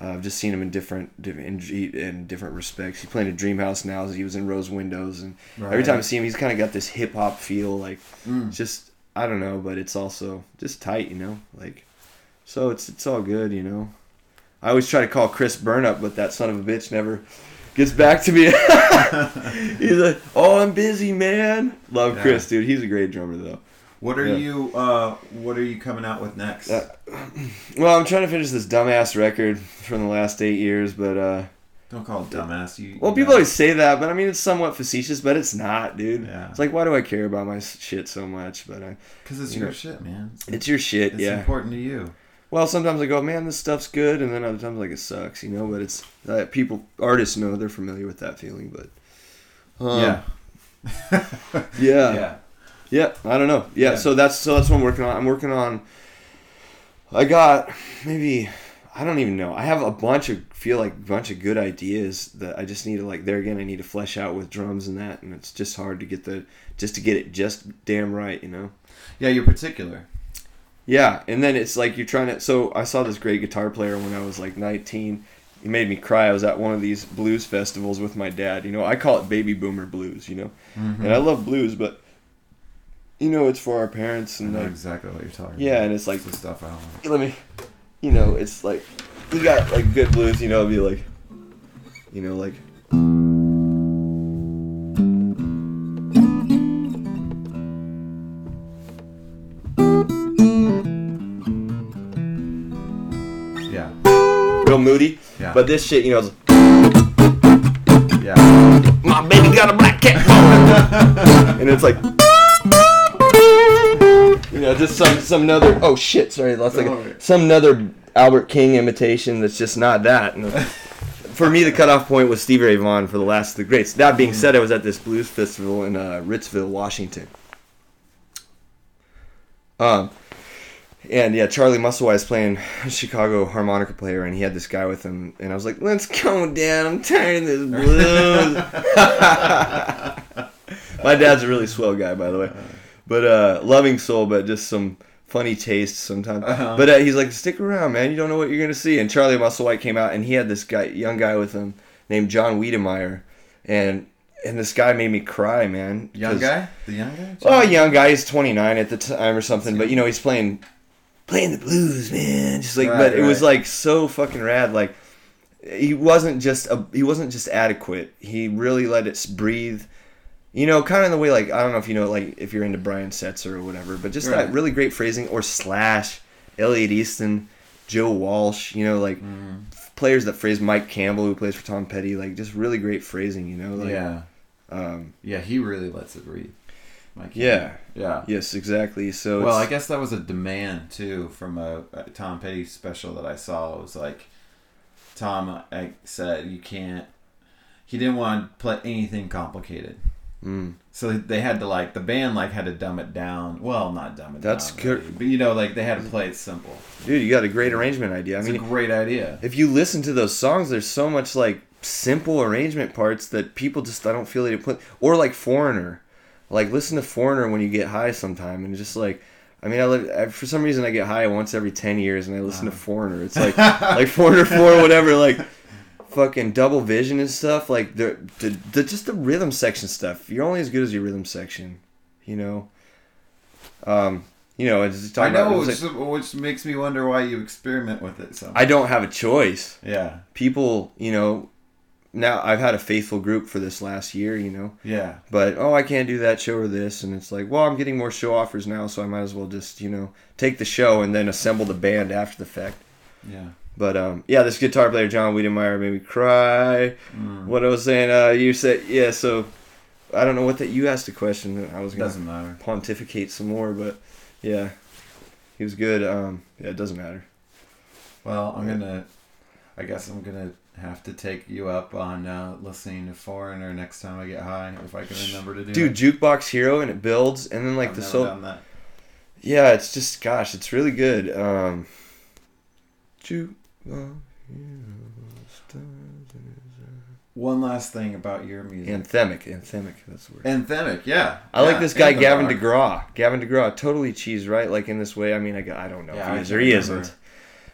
uh, I've just seen him in different in, in different respects. He played at Dreamhouse now. He was in Rose Windows, and every time I see him, he's kind of got this hip hop feel. Like Mm. just I don't know, but it's also just tight, you know. Like so it's it's all good, you know. I always try to call Chris Burnup, but that son of a bitch never gets back to me. He's like, "Oh, I'm busy, man." Love Yeah. Chris, dude. He's a great drummer, though. What are Yeah. you? Uh, what are you coming out with next? Uh, Well, I'm trying to finish this dumbass record from the last eight years, but uh, Don't call it dumbass. You. well, you people know. always say that, but I mean, it's somewhat facetious, but it's not, dude. Yeah. It's like, why do I care about my shit so much? But I, Because it's you your know, shit, man. it's your shit, It's yeah. important to you. Well, sometimes I go, man, this stuff's good, and then other times like it sucks, you know. But it's uh, people, artists know they're familiar with that feeling, but um, yeah. yeah, yeah. Yeah, I don't know. Yeah, Yeah. so that's so that's what I'm working on. I'm working on. I got maybe I don't even know. I have a bunch of feel like a bunch of good ideas that I just need to like there again. I need to flesh out with drums and that, and it's just hard to get the just to get it just damn right, you know. Yeah, you're particular. Yeah, and then it's like you're trying to. So I saw this great guitar player when I was like 19. He made me cry. I was at one of these blues festivals with my dad. You know, I call it baby boomer blues. You know, Mm-hmm. and I love blues, but you know, it's for our parents and like exactly what you're talking yeah, about. and it's like It's the stuff I don't like. let me, you know, it's like you got like good blues. You know, it'd be like, you know, like. Moody, Yeah. but this shit, you know, Yeah. my baby got a black cat, and it's like, you know, just some some another. Oh shit! Sorry, that's like a, some another Albert King imitation that's just not that. For me, the cutoff point was Stevie Ray Vaughan for the last of the greats. That being said, I was at this blues festival in uh, Ritzville, Washington. Um, and yeah, Charlie Musselwhite's playing Chicago harmonica player, and he had this guy with him, and I was like, "Let's go, Dad. I'm tired of this blues." My dad's a really swell guy, by the way, but uh, loving soul, but just some funny taste sometimes. Uh-huh. But uh, he's like, "Stick around, man. You don't know what you're gonna see." And Charlie Musselwhite came out, and he had this guy, young guy with him named John Wiedemeyer, and and this guy made me cry, man. Young guy? The young guy? Oh, young guy. He's 29 at the time or something. But you know, he's playing playing the blues, man. Just like, Right, but it was like so fucking rad. Like, he wasn't just a he wasn't just adequate. He really let it breathe. You know, kind of in the way like I don't know if you know like if you're into Brian Setzer or whatever, but just Right. that really great phrasing or Slash, Elliot Easton, Joe Walsh. You know, like Mm. players that phrase Mike Campbell who plays for Tom Petty, like just really great phrasing. You know, like, yeah, Um, yeah, he really lets it breathe. Yeah. yeah. Yes, exactly. So Well, I guess that was a demand too from a, a Tom Petty special that I saw. It was like Tom I said you can't. He didn't want to play anything complicated, mm, so they had to like the band like had to dumb it down. Well, not dumb it That's down, That's good. but you know, like they had to play it simple. dude, you got a great arrangement idea. I It's mean, a great idea. if you listen to those songs, there's so much like simple arrangement parts that people just I don't feel they put or like Foreigner, like listen to Foreigner when you get high sometime and just like I mean I, li- I for some reason I get high once every ten years and I listen to Foreigner. It's like like Foreigner Four whatever like. Fucking double vision and stuff like the, the the just the rhythm section stuff. You're only as good as your rhythm section, you know. Um, you know, it's just I talking about- know, it's which, like- which makes me wonder why you experiment with it so. I don't have a choice. yeah, people, you know, now I've had a faithful group for this last year, you know, yeah, but oh, I can't do that show or this, and it's like, well, I'm getting more show offers now, so I might as well just, you know, take the show and then assemble the band after the fact. yeah. But um, yeah, this guitar player John Wiedemeyer made me cry. Mm. What I was saying, uh, you said yeah, so I don't know what that you asked a question. I was gonna Doesn't matter. pontificate some more, but yeah, he was good. Um, yeah, it doesn't matter. Well, I'm gonna. I guess I'm gonna have to take you up on uh, listening to Foreigner next time I get high, if I can remember to do. Dude, jukebox hero, and it builds, and then like I've the never so done that. Yeah, it's just gosh, it's really good. Um, Ju- uh, One last thing about your music. anthemic, anthemic. That's the word. Anthemic, yeah. I like this guy Gavin. DeGraw. Gavin DeGraw, totally cheese, right? Like in this way. I mean, I, I don't know Yeah, if I he is or he remember. isn't.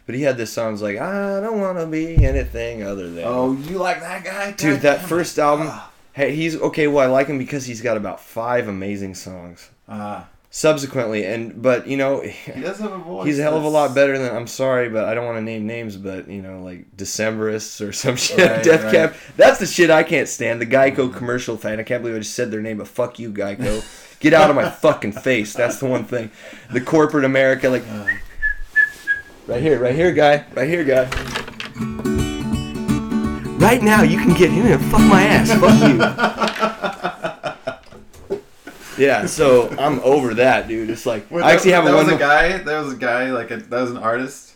But he had this songs like I don't want to be anything other than. Oh, you like that guy? dude, that damn it. first album. Ah. Hey, he's okay. Well, I like him because he's got about five amazing songs. Ah, Subsequently, and but you know, he does have a voice. He's a hell of a lot better than I'm sorry, but I don't want to name names, but you know, like Decemberists or some shit. Right, Death right. Cab. That's the shit I can't stand. The Geico commercial thing. I can't believe I just said their name, but fuck you, Geico. Get out of my fucking face. That's the one thing. The corporate America, like Uh, right here, right here, guy, right here, guy. Right now, you can get in and fuck my ass. Fuck you. Yeah, so I'm over that, dude. It's like wait, I actually that, have a that one. was a guy. There was a guy like a, that was an artist.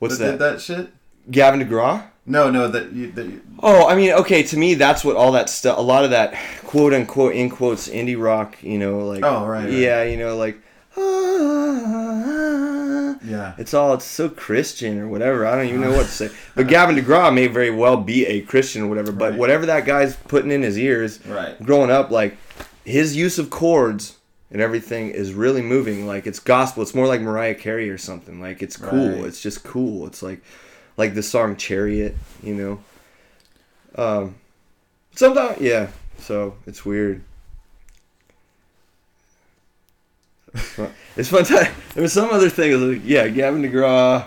What's that, that? did that shit? Gavin DeGraw. No, no, that you. That you Oh, I mean, okay, to me, that's what all that stuff, a lot of that quote unquote, in quotes, indie rock, you know, like, Oh, right, right. yeah, you know, like, yeah. it's all, it's so Christian or whatever. I don't even know what to say. But Gavin DeGraw may very well be a Christian or whatever, but Right. whatever that guy's putting in his ears, Right. growing up, like, his use of chords and everything is really moving. Like, it's gospel. It's more like Mariah Carey or something. Like, it's cool. Right. It's just cool. It's like, like the song Chariot, you know. Um, sometimes, yeah. So it's weird. It's fun. Time. There was some other thing. Like, yeah, Gavin DeGraw.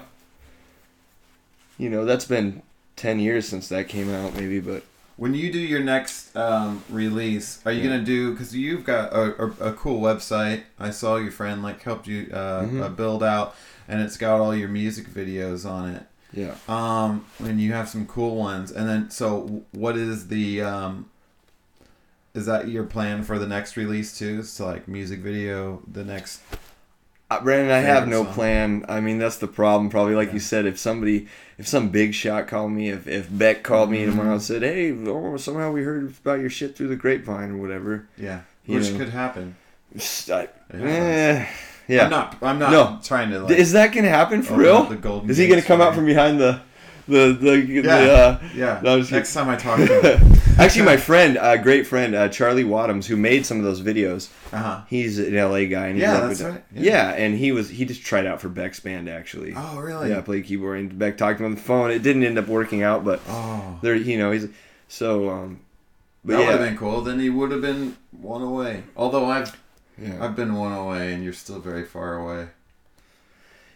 You know, that's been ten years since that came out, maybe. But When you do your next um, release, are you Yeah. gonna do? Because you've got a, a, a cool website. I saw your friend like helped you uh, Mhm. uh, build out, and it's got all your music videos on it. yeah, Um, and you have some cool ones. And then, so what is the um, is that your plan for the next release too? Is to like music video the next? uh, Brandon, I have no song? plan. I mean, that's the problem. Probably, like Yeah. you said, if somebody, if some big shot called me, if if Beck called me tomorrow Mhm. and said, "Hey, oh, somehow we heard about your shit through the grapevine or whatever," Yeah, You which know. could happen. I, eh, yeah. I'm not. I'm not No. trying to like. Is that gonna happen for real? Is he gonna come out from behind the, the the, the Yeah. uh, Yeah. No, Next time I talk to him. Actually, my friend, a great friend, uh, Charlie Wadhams, who made some of those videos. Uh huh. He's an LA guy, and Yeah, that's right. Yeah. and he was he just tried out for Beck's band actually. Oh really? Yeah, played keyboard, and Beck talked to him on the phone. It didn't end up working out, but Oh. there, you know, he's so. um But that would have been cool. Then he would have been one away. Although I've yeah, I've been one away, and you're still very far away.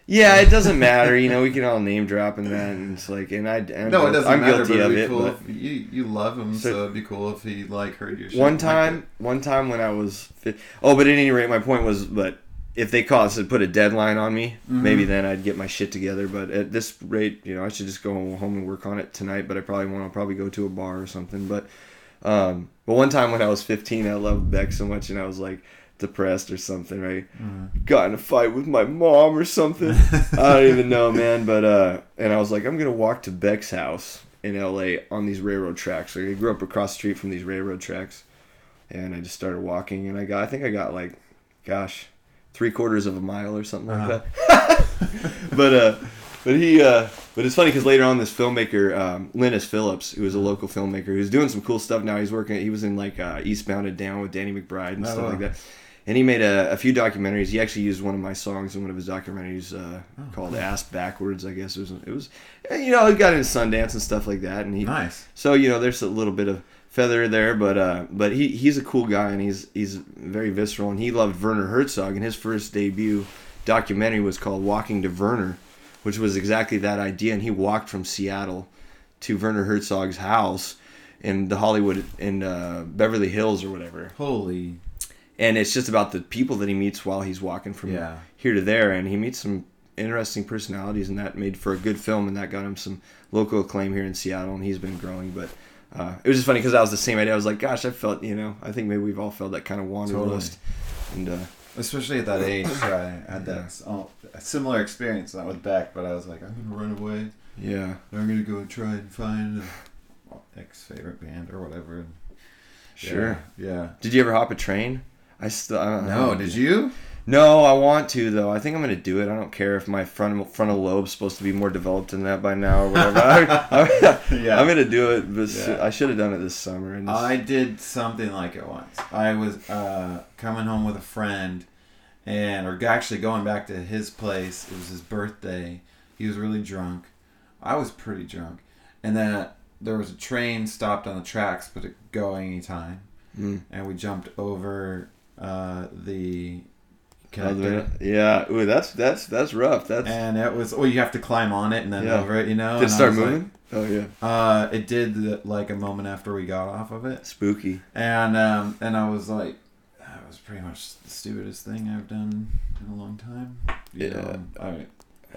Yeah, it doesn't matter. You know, we can all name drop and that, and it's like, and I, and No, it doesn't I'm matter. guilty but of it'd be it. cool but if you you love him, So- so, it'd be cool if he like heard your shit. one time, it. one time when I was, fi- oh, but at any rate, my point was, but if they call us and put a deadline on me, Mm-hmm. maybe then I'd get my shit together. But at this rate, you know, I should just go home and work on it tonight. But I probably won't. I'll probably go to a bar or something. But, um, but one time when I was 15, I loved Beck so much, and I was like depressed or something. Right, Mm-hmm. got in a fight with my mom or something. I don't even know, man. But uh, and I was like, I'm gonna walk to Beck's house in L.A. on these railroad tracks. Like I grew up across the street from these railroad tracks, and I just started walking, and I got, I think I got like, gosh, three quarters of a mile or something like Uh-huh. that. but uh, but he uh, but it's funny because later on this filmmaker um, Linas Phillips, who was a local filmmaker, who's doing some cool stuff now. He's working. He was in like uh, Eastbound and Down with Danny McBride and Oh, stuff wow. like that. And he made a, a few documentaries. He actually used one of my songs in one of his documentaries uh, Oh, called "Ass Backwards." I guess it was. It was, you know, he got into Sundance and stuff like that. And he, nice. so you know, there's a little bit of feather there, but uh, but he he's a cool guy and he's he's very visceral and he loved Werner Herzog and his first debut documentary was called Walking to Werner, which was exactly that idea. And he walked from Seattle to Werner Herzog's house in the Hollywood in uh, Beverly Hills or whatever, Holy. And it's just about the people that he meets while he's walking from Yeah. here to there, and he meets some interesting personalities, and that made for a good film, and that got him some local acclaim here in Seattle, and he's been growing. But uh, it was just funny because I was the same idea. I was like, gosh, I felt, you know, I think maybe we've all felt that kind of wanderlust, and uh, Especially at that age, I had that oh, a similar experience not with Beck, but I was like, I'm gonna run away. yeah, I'm gonna go try and find an ex favorite band or whatever. and- sure. Yeah. Did you ever hop a train? I still I don't yeah. No, know. did you? No, I want to though. I think I'm gonna do it. I don't care if my frontal frontal lobe's supposed to be more developed than that by now or whatever. I, I, Yeah. I'm gonna do it, but Yeah. I should have done it this summer. And I did something like it once. I was uh, coming home with a friend, and or actually going back to his place. It was his birthday. He was really drunk. I was pretty drunk, and then uh, there was a train stopped on the tracks, but it go anytime, Mm. and we jumped over uh, the Oh, connector. Yeah, ooh, that's that's that's rough. That's And it was, well, you have to climb on it and then Yeah. over it, you know. did it start was like- moving? oh yeah, uh, it did the, like a moment after we got off of it. spooky. And um, and I was like, that was pretty much the stupidest thing I've done in a long time. You Yeah. know, I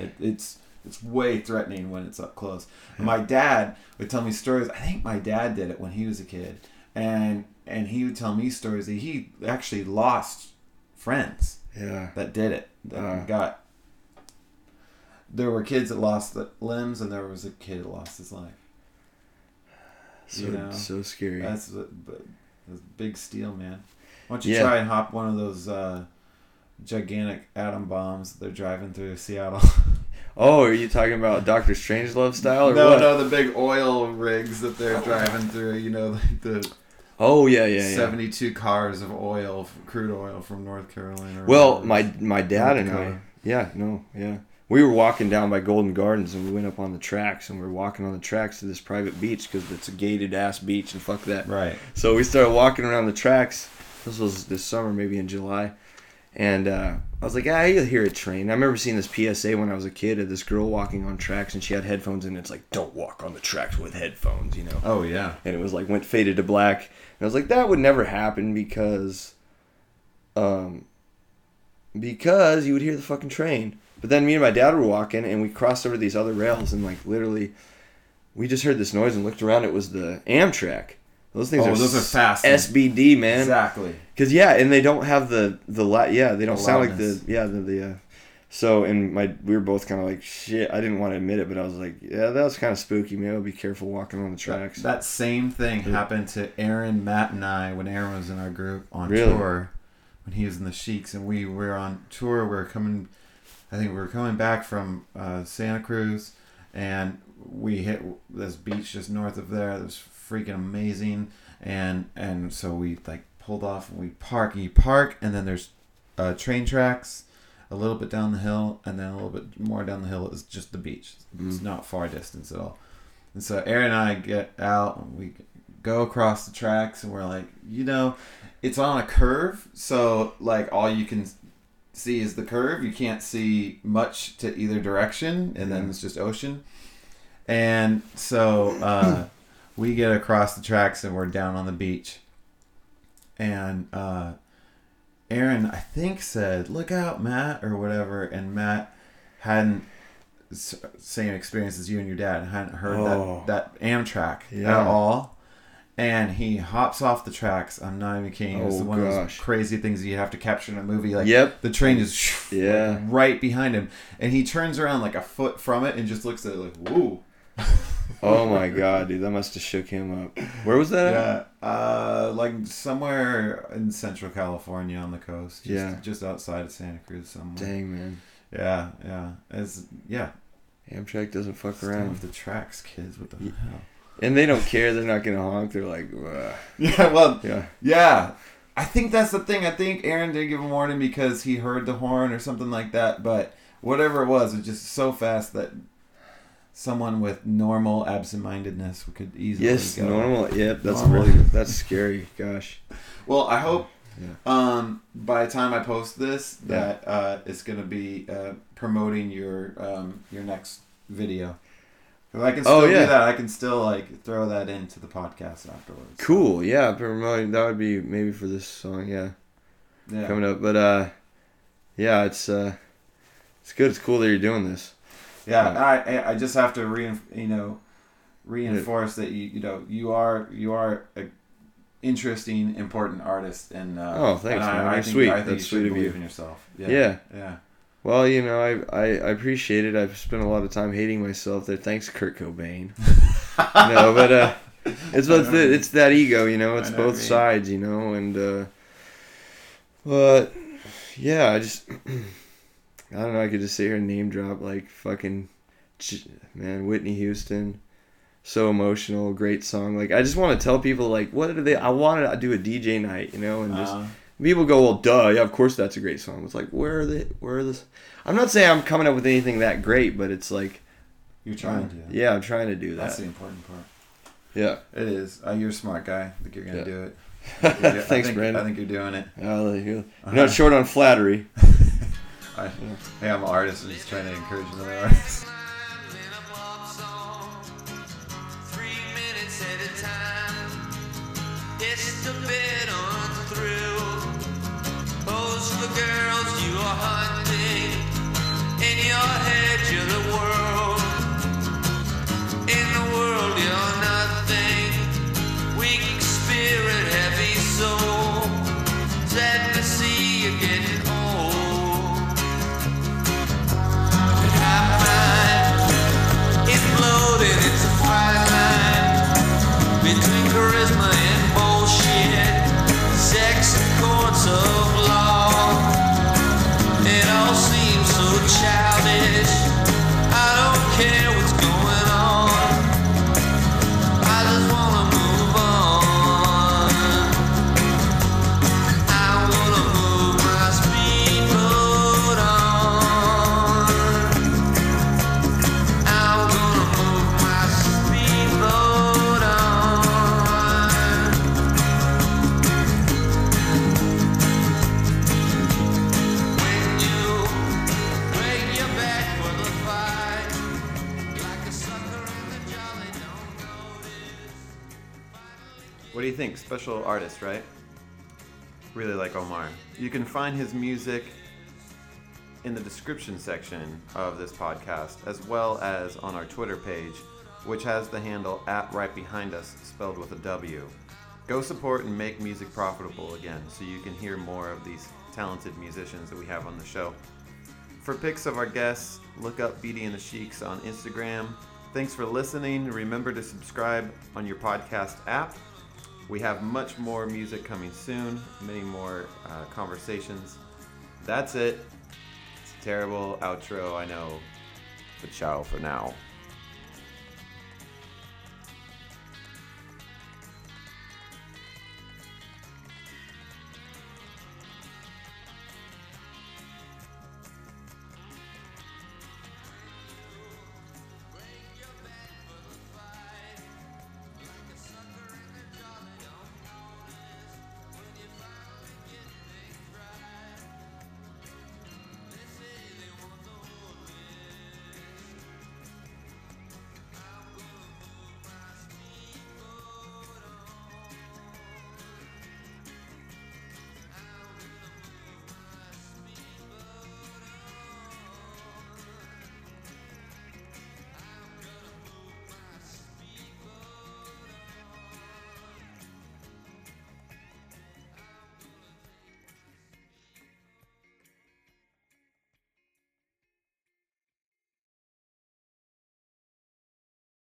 it, it's it's way threatening when it's up close. My dad would tell me stories. I think my dad did it when he was a kid, and and he would tell me stories that he actually lost friends Yeah, that did it. That Uh. got. There were kids that lost the limbs, and there was a kid that lost his life. so You know, so scary. That's but that's big steel, man. Why don't you Yeah. try and hop one of those uh, gigantic atom bombs that they're driving through Seattle? oh, are you talking about Doctor Strangelove style or no, what? no, the big oil rigs that they're driving through. You know, like the Oh yeah, yeah, yeah. seventy-two cars of oil, crude oil from North Carolina. Well, my my dad and I, yeah, no, yeah, we were walking down by Golden Gardens and we went up on the tracks and we were walking on the tracks to this private beach because it's a gated ass beach and fuck that. right. So we started walking around the tracks. This was this summer, maybe in July. And uh, I was like, ah, you'll hear a train. I remember seeing this PSA when I was a kid of this girl walking on tracks and she had headphones and It's like, don't walk on the tracks with headphones, you know? Oh yeah. And it was like, went faded to black. And I was like, that would never happen because, um, because you would hear the fucking train. But then me and my dad were walking and we crossed over these other rails and like literally, we just heard this noise and looked around. It was the Amtrak. Those things Oh, are those are fast. SBD man. Exactly. Cause yeah, and they don't have the the la- yeah they don't The sound like the yeah the the. Uh, so and my we were both kind of like shit. I didn't want to admit it, but I was like, yeah, that was kind of spooky. Maybe I'll be careful walking on the tracks. That, that same thing happened to Aaron, Matt, and I when Aaron was in our group on Really? tour. When he was in the Sheiks, and we were on tour. We were coming, I think we were coming back from uh, Santa Cruz, and we hit this beach just north of there. Was freaking amazing, and and so we like pulled off and we park. And you park, and then there's uh, train tracks. A little bit down the hill, and then a little bit more down the hill is just the beach. It's Mm. not far distance at all. And so Aaron and I get out and we go across the tracks and we're like, you know, it's on a curve, so like all you can see is the curve. You can't see much to either direction, and then it's just ocean. And so uh, we get across the tracks and we're down on the beach. And uh, Aaron, I think, said, "Look out, Matt," or whatever. And Matt hadn't same experience as you and your dad. Hadn't heard Oh. that that Amtrak Yeah. at all. And he hops off the tracks. I'm not even kidding. It's Oh, one of those crazy things you have to capture in a movie. Like Yep. the train is Yeah. right behind him, and he turns around like a foot from it and just looks at it like, "Whoa." Oh my god, dude, that must have shook him up. Where was that? Yeah, uh, like somewhere in Central California on the coast. Just, Yeah. just outside of Santa Cruz somewhere. Dang man, Yeah, yeah. It's yeah. Amtrak doesn't fuck Stay around, with the tracks, kids. What the Yeah. hell? and they don't care. They're not gonna honk. They're like, "Ugh." Yeah, well, yeah, yeah. I think that's the thing. I think Aaron did give him warning because he heard the horn or something like that. But whatever it was, it was just so fast that someone with normal absent-mindedness could easily yes, go. normal. Yep, that's Normal. really that's scary. Gosh, Well, I hope Yeah. um, by the time I post this Yeah. that uh, it's gonna be uh, promoting your um, your next video. 'Cause I can still Oh, yeah. do that. I can still like throw that into the podcast afterwards. cool. Yeah, promoting that would be maybe for this song. Yeah, Yeah. coming up. But uh, yeah, it's uh, it's good. It's cool that you're doing this. Yeah, Yeah. I I- I just have to rein you know reinforce that you you know you are you are a interesting important artist and uh, Oh, thanks, and I, man. I You're think, sweet. I think That's sweet of you. in yourself. Yeah. Yeah. Yeah. Well, you know, I, I I appreciate it. I've spent a lot of time hating myself there. Thanks, Kurt Cobain. no, but uh, it's I know. the, it's that ego, you know. It's know both sides, you know, and uh, but yeah, I just I don't know. I could just sit here and name drop like fucking man, Whitney Houston. So emotional, great song. Like I just want to tell people like what are they? I wanted to do a DJ night, you know, and just Uh, people go, well, duh, yeah, of course that's a great song. It's like, where are they? Where are this? I'm not saying I'm coming up with anything that great, but it's like, you're trying to. yeah, I'm trying to do that. That's the important part. Yeah. It is. Uh, you're a smart guy. I think you're gonna Yeah. do it. I Thanks, think, Brandon. I think you're doing it. There you go. Uh-huh. You're not short on flattery. I, hey, I'm an artist. I'm just trying to encourage another artist. in a pop song, three minutes at a time. It's a bit on. Pose for girls you are hunting. In your head, you're the world. You think? Special artist, right? Really like Omar. You can find his music in the description section of this podcast, as well as on our Twitter page, which has the handle at right behind us, spelled with a W. Go support and make music profitable again so you can hear more of these talented musicians that we have on the show. For pics of our guests, look up Beatty and the Sheiks on Instagram. Thanks for listening. Remember to subscribe on your podcast app. We have much more music coming soon, many more uh, conversations. That's it. It's a terrible outro, I know. But ciao for now.